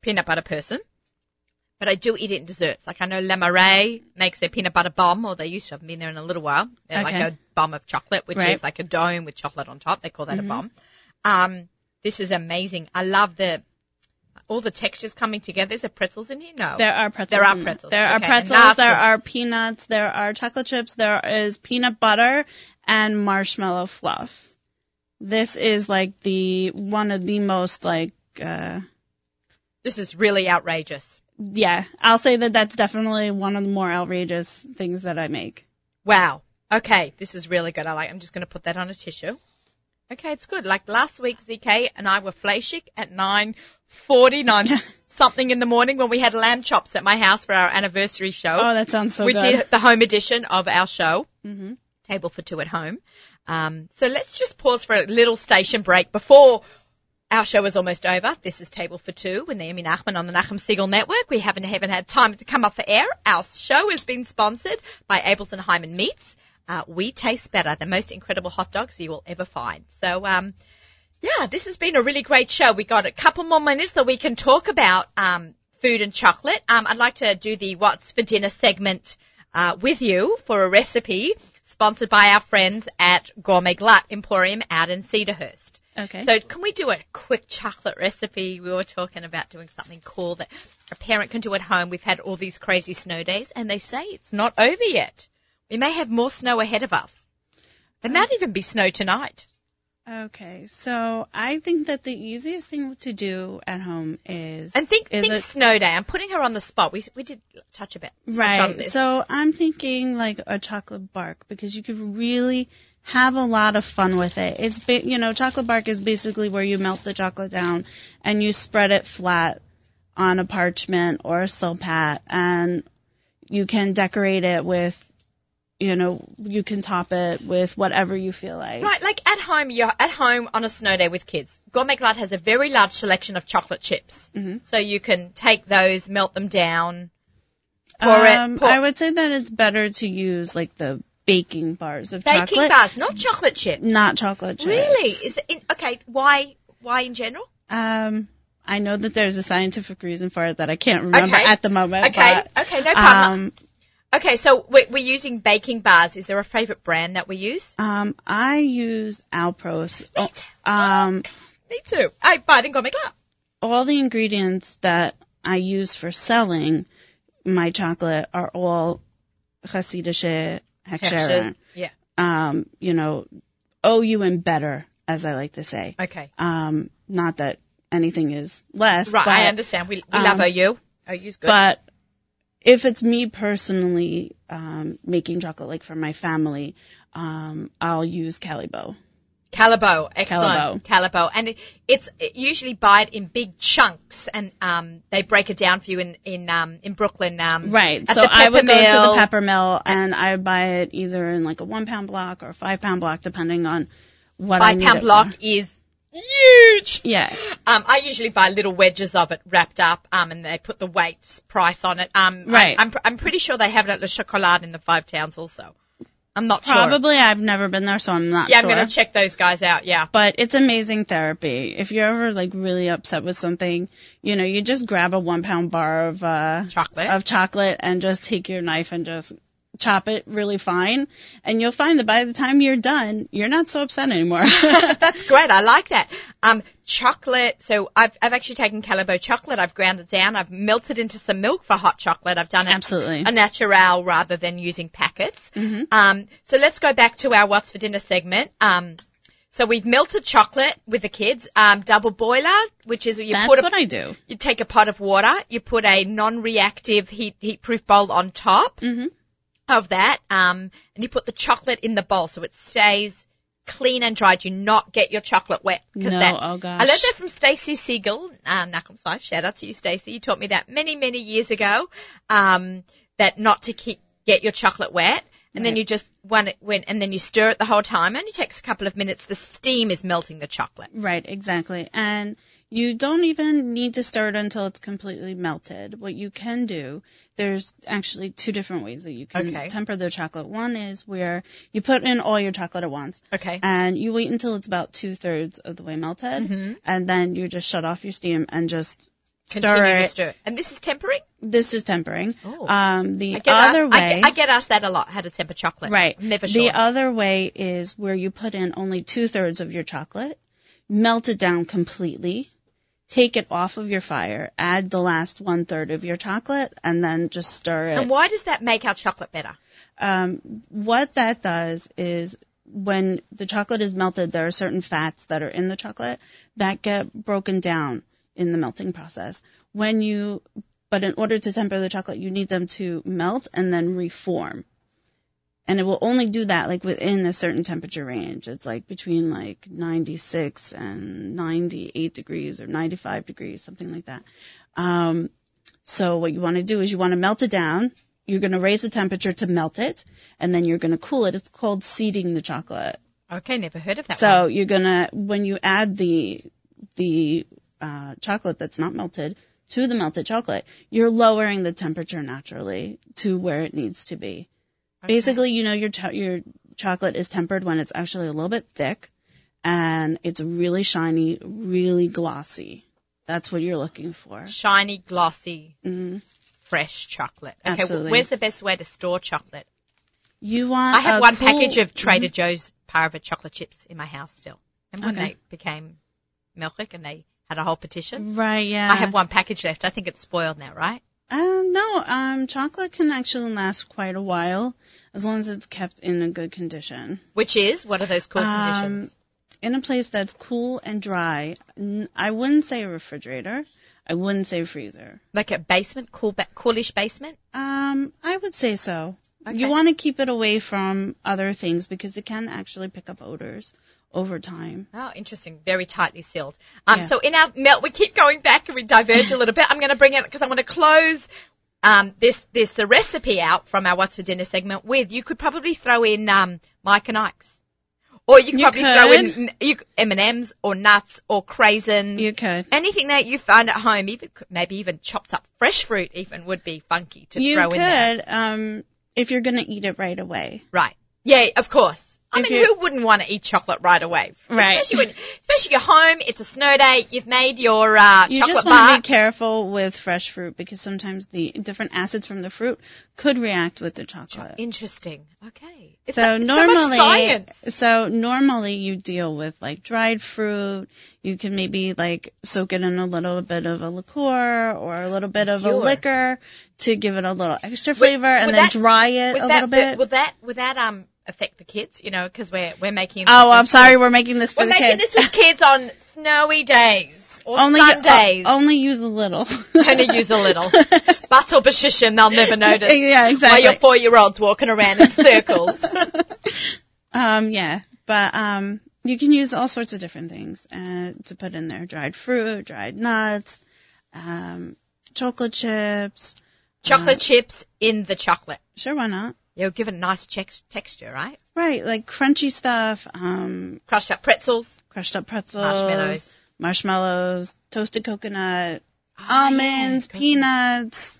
peanut butter person, but I do eat it in desserts. Like I know Le Marais makes their peanut butter bomb, or they used to have been there in a little while. They're like a bomb of chocolate, which Right. is like a dome with chocolate on top. They call that Mhm. a bomb. Um, this is amazing. I love the all the textures coming together. Is there pretzels in here? No. There are pretzels. There are pretzels. There are Okay, and pretzels. There are peanuts. There are chocolate chips. There is peanut butter and marshmallow fluff. This is like the one of the most like uh this is really outrageous. yeah, I'll say that that's definitely one of the more outrageous things that I make. Wow. Okay, this is really good. I like. I'm just going to put that on a tissue. Okay, it's good. Like last week, ZK and I were fleishik at 9:49 something in the morning when we had lamb chops at my house for our anniversary show. Oh, that sounds so good. we did the home edition of our show, hmm Table for Two at Home. Um, so let's just pause for a little station break before our show is almost over. This is Table for Two with Naomi Nachman on the Nachum Segal Network. We haven't haven't had time to come up for air. Our show has been sponsored by Abeles and Heymann Meats. uh, we taste better. The most incredible hot dogs you will ever find. So, um, yeah, this has been a really great show. We got a couple more minutes that we can talk about um, food and chocolate. Um, I'd like to do the What's for Dinner segment uh, with you for a recipe sponsored by our friends at Gourmet Glatt Emporium out in Cedarhurst. Okay. So can we do a quick chocolate recipe? We were talking about doing something cool that a parent can do at home. We've had all these crazy snow days and they say it's not over yet. We may have more snow ahead of us. There um, might even be snow tonight. Okay, so I think that the easiest thing to do at home is And think, is think it- snow day. I'm putting her on the spot. We, we did touch a bit. touch right. So I'm thinking like a chocolate bark because you could really have a lot of fun with it. It's ba- you know chocolate bark is basically where you melt the chocolate down and you spread it flat on a parchment or a silpat and you can decorate it with you know you can top it with whatever you feel like. Right, like at home, you're at home on a snow day with kids. Gourmet Glatt has a very large selection of chocolate chips. Mhm. So you can take those, melt them down, pour um, it, pour I would say that it's better to use like the baking bars of baking chocolate, bars, not chocolate chips. not chocolate chips. Really? Is it in, okay? Why? Why in general? Um, I know that there's a scientific reason for it that I can't remember Okay. at the moment. Okay, but, okay, no problem. um, okay, so we're, we're using baking bars. Is there a favorite brand that we use? um, I use Alprose. Me Oh, too. Um, Me too. I buy it in Gourmet Glatt. all the ingredients that I use for selling my chocolate are all Hasidische Hechsherim. Yeah. Um, you know, OU and better, as I like to say. Okay. Um, not that anything is less, Right, but, I understand. We, we um, love OU. OU's good. but if it's me personally um, making chocolate, like for my family, um, I'll use Callebaut. Callebaut, excellent. Callebaut. And it, it's it usually buy it in big chunks and um they break it down for you in in um in Brooklyn um Right. so I would go to the pepper mill and I would buy it either in like a one pound block or a five pound block, depending on what I Five need pound block for. is huge. Yeah. Um, I usually buy little wedges of it wrapped up, um, and they put the weight price on it. Um, Right. I'm, pr- I'm pretty sure they have it at Le Chocolat in the Five Towns also. I'm not sure. Probably I've never been there, so I'm not Yeah, sure. I'm gonna check those guys out. Yeah. but it's amazing therapy. If you're ever like really upset with something, you know, you just grab a one pound bar of uh Chocolate. of chocolate and just take your knife and just chop it really fine and you'll find that by the time you're done, you're not so upset anymore. That's great. I like that. Um, chocolate. So I've, I've actually taken Callebaut chocolate. I've ground it down. I've melted into some milk for hot chocolate. I've done it Absolutely. a natural rather than using packets. Um, so let's go back to our what's for dinner segment. Um, so we've melted chocolate with the kids. Um, double boiler, which is what you That's put a, what I do. you take a pot of water, you put a non-reactive heat heat-proof bowl on top Mhm. Of that, um, and you put the chocolate in the bowl so it stays clean and dry. Do not get your chocolate wet. No, that, oh gosh. I learned that from Stacey Siegel, uh, Knuckles Life. Shout out to you, Stacey. You taught me that many, many years ago. Um, that not to keep get your chocolate wet. And then you just when it when and then you stir it the whole time. It only takes a couple of minutes. The steam is melting the chocolate. Right, exactly. And you don't even need to stir it until it's completely melted. What you can do, there's actually two different ways that you can Okay. temper the chocolate. One is where you put in all your chocolate at once. Okay. And you wait until it's about two thirds of the way melted. Mhm. And then you just shut off your steam and just stir it. stir. And this is tempering. This is tempering. Oh. Um, the I other asked, I way. get, I get asked that a lot. How to temper chocolate. Right. I'm never sure. The other way is where you put in only two thirds of your chocolate, melt it down completely, take it off of your fire, add the last one third of your chocolate, and then just stir it. and why does that make our chocolate better? Um, what that does is when the chocolate is melted, there are certain fats that are in the chocolate that get broken down in the melting process. When you, but in order to temper the chocolate, you need them to melt and then reform. And it will only do that like within a certain temperature range. It's like between like 96 and 98 degrees or 95 degrees, something like that. Um, so what you want to do is you want to melt it down. You're going to raise the temperature to melt it, and then you're going to cool it. It's called seeding the chocolate. Okay, never heard of that. So one. you're gonna when you add the the uh, chocolate that's not melted to the melted chocolate, you're lowering the temperature naturally to where it needs to be. Basically, you know your cho- your chocolate is tempered when it's actually a little bit thick, and it's really shiny, really glossy. That's what you're looking for. Shiny, glossy, hmm fresh chocolate. Okay, Absolutely. where's the best way to store chocolate? You want. I have one cool- package of Trader Mhm. Joe's Parva chocolate chips in my house still. And when Okay. they became Milchik and they had a whole petition, Right. Yeah. I have one package left. I think it's spoiled now, right? Uh, no. Um, chocolate can actually last quite a while as long as it's kept in a good condition. Which is, what are those cool Um, conditions? in a place that's cool and dry. N- I wouldn't say a refrigerator. I wouldn't say freezer. Like a basement, cool, ba- coolish basement? Um, I would say so. Okay. You want to keep it away from other things because it can actually pick up odors over time. Oh, interesting. Very tightly sealed. Um, Yeah. so in our melt, we keep going back and we diverge a little bit. I'm going to bring it because I want to close um, this this the recipe out from our What's for Dinner segment with. You could probably throw in um, Mike and Ike's, or you could You probably throw in you, M and M's or nuts or craisins. You could. Anything that you find at home, even maybe even chopped up fresh fruit, even would be funky to You throw in there. could, um, if you're gonna eat it right away. Right. Yeah, of course. I mean, you- who wouldn't want to eat chocolate right away? Right. Especially when, especially you're home, it's a snow day, you've made your uh, You chocolate just want bar. to be careful with fresh fruit because sometimes the different acids from the fruit could react with the chocolate. Interesting. Okay. It's So so, normally, so so normally you deal with like dried fruit. You can maybe like soak it in a little bit of a liqueur or a little bit of a liquor to give it a little extra flavor, and would then that- dry it a that, little bit. Would that, would that um affect the kids? You know, because we're we're making. oh, I'm sorry, kids. we're making this for We're making kids. this with kids on snowy days or only Sundays. uh, only use a little. Only use a little. Butt or bashishim, they'll never notice. yeah, While exactly. your four-year-olds walking around in circles. Um, yeah, but um, you can use all sorts of different things uh, to put in there: dried fruit, dried nuts, um, chocolate chips. chocolate Uh, chips in the chocolate. Sure, why not? You'll give it a nice chex- texture, right? Right, like crunchy stuff, um, Crushed up pretzels, crushed up pretzels, marshmallows. marshmallows, toasted coconut, Ah, almonds, yeah. peanuts.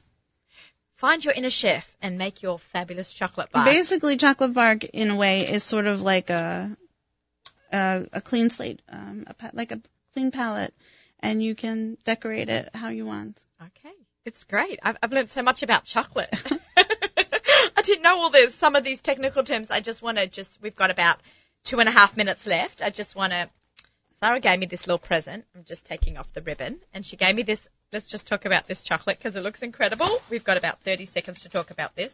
Find your inner chef and make your fabulous chocolate bar. Basically, chocolate bark in a way is sort of like a a, a clean slate, um, a like a clean palette, and you can decorate it how you want. Okay, it's great. I've, I've learned so much about chocolate. I didn't know all this. Some of these technical terms. I just want to just. We've got about two and a half minutes left. I just want to. Sarah gave me this little present. I'm just taking off the ribbon, and she gave me this. Let's just talk about this chocolate because it looks incredible. We've got about 30 seconds to talk about this.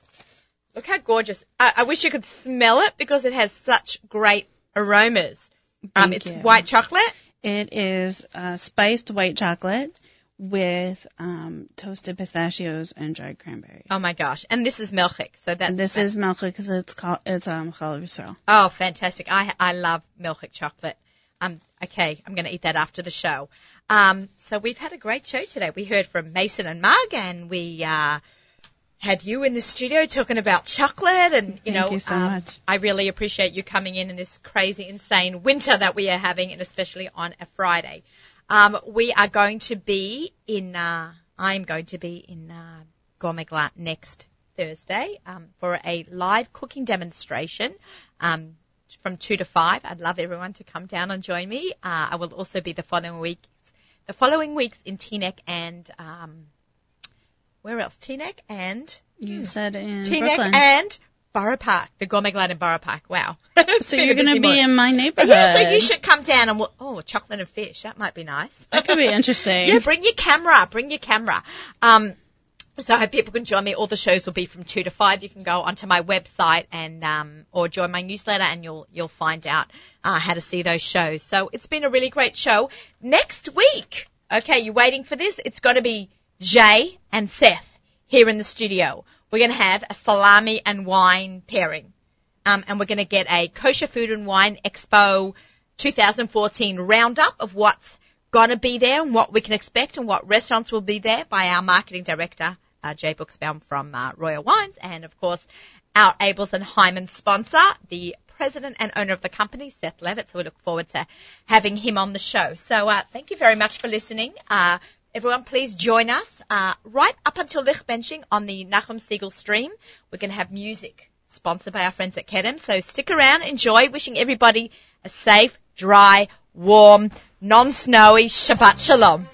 Look how gorgeous. I, I wish you could smell it because it has such great aromas. Um, Thank it's you. white chocolate. It is uh, spiced white chocolate with um, toasted pistachios and dried cranberries. Oh my gosh! And this is melchik, so that's and this is melchik because it's called it's um challah. Oh, fantastic. I, I love melchik chocolate. Um, okay, I'm going to eat that after the show. Um, so we've had a great show today. We heard from Mason and Mug and we, uh, had you in the studio talking about chocolate and, you Thank know, you so um, much. I really appreciate you coming in in this crazy, insane winter that we are having and especially on a Friday. Um, we are going to be in, uh, I'm going to be in, uh, Gourmet Glatt next Thursday, um, for a live cooking demonstration, um, from two to five. I'd love everyone to come down and join me. Uh, I will also be the following week, the following weeks in Teaneck and, um, where else? Teaneck and You said in Teaneck Brooklyn. and Borough Park, the Gourmet Glatt in Borough Park. Wow. so you're going to be in my neighborhood. Yeah, so you should come down and we'll, oh, chocolate and fish. That might be nice. That could be interesting. yeah, bring your camera. Bring your camera. Um, so I hope people can join me. All the shows will be from two to five. You can go onto my website and um, or join my newsletter, and you'll you'll find out uh, how to see those shows. So it's been a really great show. Next week, okay, you waiting for this? It's going to be Jay and Seth here in the studio. We're going to have a salami and wine pairing, um, and we're going to get a kosher food and wine expo 2014 roundup of what's going to be there and what we can expect and what restaurants will be there by our marketing director, uh, Jay Buchsbaum from uh, Royal Wines, and of course our Abeles and Heymann sponsor, the president and owner of the company, Seth Levitt. So we look forward to having him on the show. So uh, thank you very much for listening. Uh, Everyone, please join us uh, right up until licht benching on the Nachum Segal stream. We're going to have music sponsored by our friends at Kedem. So stick around, enjoy. Wishing everybody a safe, dry, warm, non-snowy Shabbat Shalom.